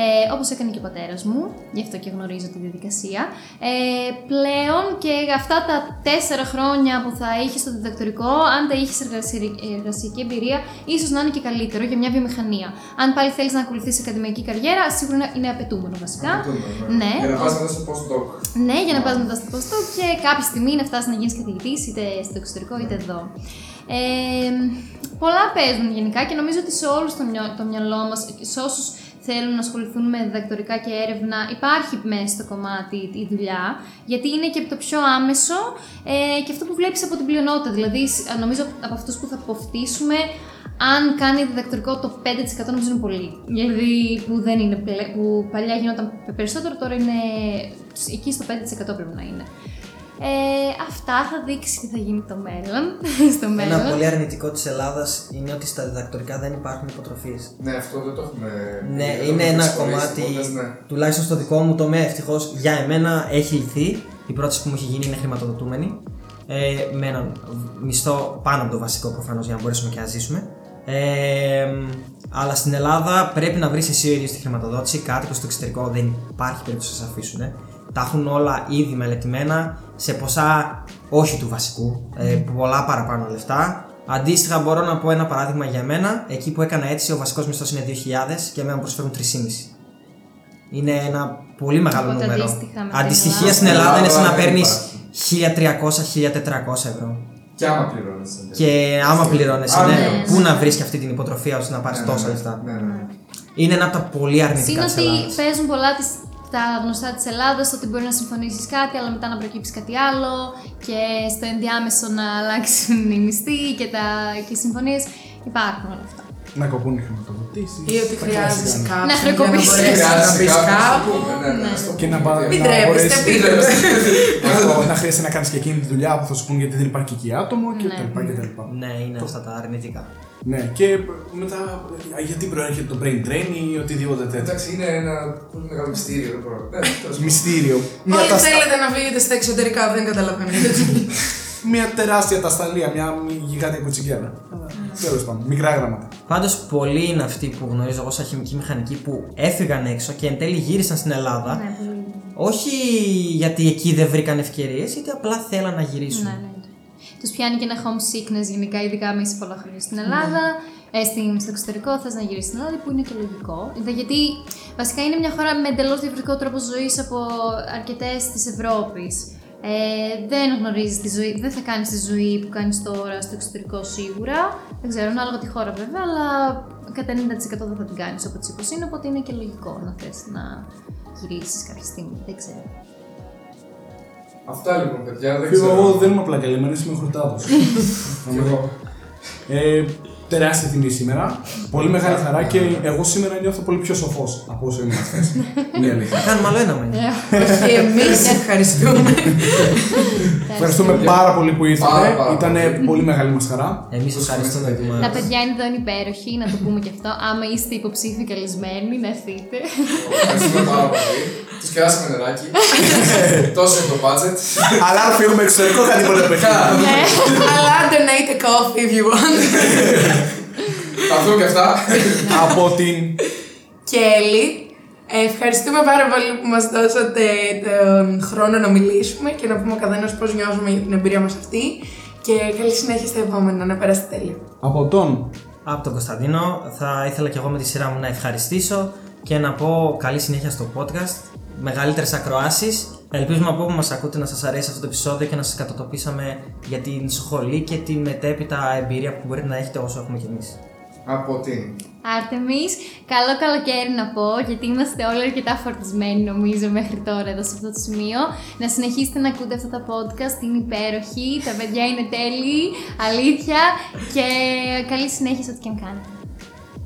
ε, όπως έκανε και ο πατέρας μου, γι' αυτό και γνωρίζω τη διαδικασία. Ε, πλέον και αυτά τα τέσσερα χρόνια που θα είχες στο διδακτορικό, αν τα είχες εργασιακή εμπειρία, ίσως να είναι και καλύτερο για μια βιομηχανία. Αν πάλι θέλεις να ακολουθήσεις ακαδημαϊκή καριέρα, σίγουρα είναι απαιτούμενο βασικά. Απαιτούμενο, ναι. Για να πας μετά στο postdoc. Ναι, για να πας μετά στο postdoc και κάποια στιγμή να φτάσεις να γίνεις καθηγητής είτε στο εξωτερικό είτε εδώ. Ε, πολλά παίζουν γενικά και νομίζω ότι σε όλους το, μυαλό, το μυαλό μας, σε όσους θέλουν να ασχοληθούν με διδακτορικά και έρευνα, υπάρχει μέσα στο κομμάτι η δουλειά, γιατί είναι και το πιο άμεσο ε, και αυτό που βλέπεις από την πλειονότητα. Δηλαδή, νομίζω από αυτούς που θα αποκτήσουμε, αν κάνει διδακτορικό το 5% νομίζω είναι πολύ. Δηλαδή που, δεν είναι, που παλιά γινόταν περισσότερο, τώρα είναι εκεί στο 5% πρέπει να είναι. Ε, αυτά θα δείξει τι θα γίνει το μέλλον. στο μέλλον. Ένα πολύ αρνητικό της Ελλάδας είναι ότι στα διδακτορικά δεν υπάρχουν υποτροφίες. Ναι, αυτό δεν το έχουμε. Ναι, δεν το είναι έχουμε ένα σχολήσει κομμάτι. πολλές, ναι. Τουλάχιστον στο δικό μου τομέα, ευτυχώς για εμένα έχει λυθεί. Η πρόταση που μου έχει γίνει είναι χρηματοδοτούμενη. Ε, με έναν μισθό πάνω από το βασικό προφανώς για να μπορέσουμε και να ζήσουμε. Ε, αλλά στην Ελλάδα πρέπει να βρεις εσύ ο ίδιος τη χρηματοδότηση. Κάτι που στο εξωτερικό δεν υπάρχει περίπτωση να σα αφήσουν. Τα έχουν όλα ήδη μελετημένα σε ποσά όχι του βασικού, ε, πολλά παραπάνω λεφτά. Αντίστοιχα, μπορώ να πω ένα παράδειγμα για μένα. Εκεί που έκανα έτσι, ο βασικός μισθός είναι 2.000 και εμένα μου προσφέρουν 3,5. Είναι ένα πολύ μεγάλο Οπότε νούμερο. αντίστοιχα με την Αντιστοιχεία Ελλάδα. στην Ελλάδα είναι σαν να δεν παίρνεις υπάρχει. 1.300-1.400 ευρώ. Και άμα πληρώνει. Και άμα πληρώνεσαι, Α, ναι, ναι. πού να βρεις και αυτή την υποτροφία ώστε να πάρεις τόσα λεφτά. Ναι, ναι. Είναι ένα από τα πολύ αρνητικά Συν της ότι Ελλάδας. παίζουν πολλά τις, τα γνωστά της Ελλάδας, ότι μπορεί να συμφωνήσεις κάτι, αλλά μετά να προκύψει κάτι άλλο και στο ενδιάμεσο να αλλάξουν οι μισθοί και, τα, και οι συμφωνίες. Υπάρχουν όλα αυτά. Να κοπούν οι χρηματοδοτήσεις. Ή ότι χρειάζεσαι Να κάποιον για να χρεοκοπήσεις. μπορέσεις να Χρειάζεται μπει κάποιος κάπου. που- ναι, ναι, Ναι. στο Και να πούμε, πάρει- τι- Μην Να τρέπεστε, μπορέσει- μην Μην τρέπεστε. τρέπεστε. Αυτό, να χρειάζεται να κάνεις και εκείνη τη δουλειά που θα σου πούν γιατί δεν υπάρχει εκεί άτομο και Ναι. τα λοιπά και τα λοιπά. Ναι, είναι αυτά τα αρνητικά. Ναι, και μετά γιατί προέρχεται το brain drain ή οτιδήποτε τέτοιο. Εντάξει, είναι ένα πολύ μεγάλο μυστήριο. δεν μπορώ. Ναι, τέλος πάντων. Μυστήριο. Μια, Όλοι ταστα- θέλετε να φύγετε στα εξωτερικά, δεν καταλαβαίνετε. μια τεράστια τασταλία, μια γιγάντια κουτσικέρα. Τέλος πάντων, μικρά γράμματα. Πάντως, πολλοί είναι αυτοί που γνωρίζω εγώ σαν χημική μηχανική που έφυγαν έξω και εν τέλει γύρισαν στην Ελλάδα. Ναι, πολύ. Όχι γιατί εκεί δεν βρήκαν ευκαιρίες, γιατί απλά θέλαν να γυρίσουν. Ναι, ναι. Τους πιάνει και ένα home sickness γενικά, ειδικά άμα είσαι πολλά χρόνια στην Ελλάδα. Ε, στην, στο εξωτερικό θες να γυρίσεις στην Ελλάδα, που είναι και λογικό. Είδα, Γιατί βασικά είναι μια χώρα με εντελώς διαφορετικό τρόπο ζωής από αρκετές της Ευρώπης. Ε, δεν γνωρίζεις τη ζωή, δεν θα κάνεις τη ζωή που κάνεις τώρα στο εξωτερικό σίγουρα. Δεν ξέρω, ανάλογα τη χώρα βέβαια, αλλά κατά 90% δεν θα την κάνεις όπως τη είναι, οπότε είναι και λογικό να θες να γυρίσεις κάποια στιγμή. Δεν ξέρω. Αυτά λοιπόν, παιδιά, δεν Φίλο, ξέρω. εγώ δεν είμαι απλά καλυμμένος, είμαι χορτάτο. Κι εγώ. ε, τεράστια τιμή σήμερα. Πολύ μεγάλη χαρά και εγώ σήμερα νιώθω πολύ πιο σοφός από όσο ήμουν χθες. Είναι η αλήθεια. Κάνουμε άλλο ένα μήνυμα. Και εμείς ευχαριστούμε. Ευχαριστούμε πάρα πολύ που ήρθατε. Πάρα, πάρα Ήταν πολύ. πολύ μεγάλη μας χαρά. Εμείς ευχαριστούμε που Τα μας- παιδιά είναι εδώ είναι υπέροχοι, να το πούμε και αυτό. Άμα είστε υποψήφοι καλεσμένοι, να έρθετε. Ευχαριστούμε πάρα πολύ. Τους κεράσαμε νεράκι. Τόσο είναι το budget. Αλλά αν φύγουμε εξωτερικό, κάτι μπορεί να πετύχει. ναι. Αλλά donate a coffee if you want. Θα φύγω και αυτά. από την. Κέλλη, ευχαριστούμε πάρα πολύ που μας δώσατε τον χρόνο να μιλήσουμε και να πούμε ο καθένας πώς νιώθουμε για την εμπειρία μας αυτή και καλή συνέχεια στα επόμενα, να περάσετε τέλεια. Από τον. Από τον Κωνσταντίνο θα ήθελα και εγώ με τη σειρά μου να ευχαριστήσω και να πω καλή συνέχεια στο podcast, μεγαλύτερες ακροάσεις. Ελπίζουμε από όπου μας ακούτε να σας αρέσει αυτό το επεισόδιο και να σας κατατοπίσαμε για την σχολή και την μετέπειτα εμπειρία που μπορείτε να έχετε όσο έχουμε κι εμείς. Από την. Άρτεμις, καλό καλοκαίρι να πω, γιατί είμαστε όλοι αρκετά φορτισμένοι νομίζω μέχρι τώρα εδώ σε αυτό το σημείο. Να συνεχίσετε να ακούτε αυτά τα podcast, είναι υπέροχοι, τα παιδιά είναι τέλειοι, αλήθεια και καλή συνέχεια σε ό,τι και αν κάνετε.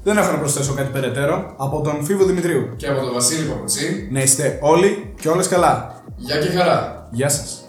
Δεν έχω να προσθέσω κάτι περαιτέρω. Από τον Φίβο Δημητρίου. Και από τον Βασίλη Παπουτσί. Να είστε όλοι και όλες καλά. Γεια και χαρά. Γεια σας.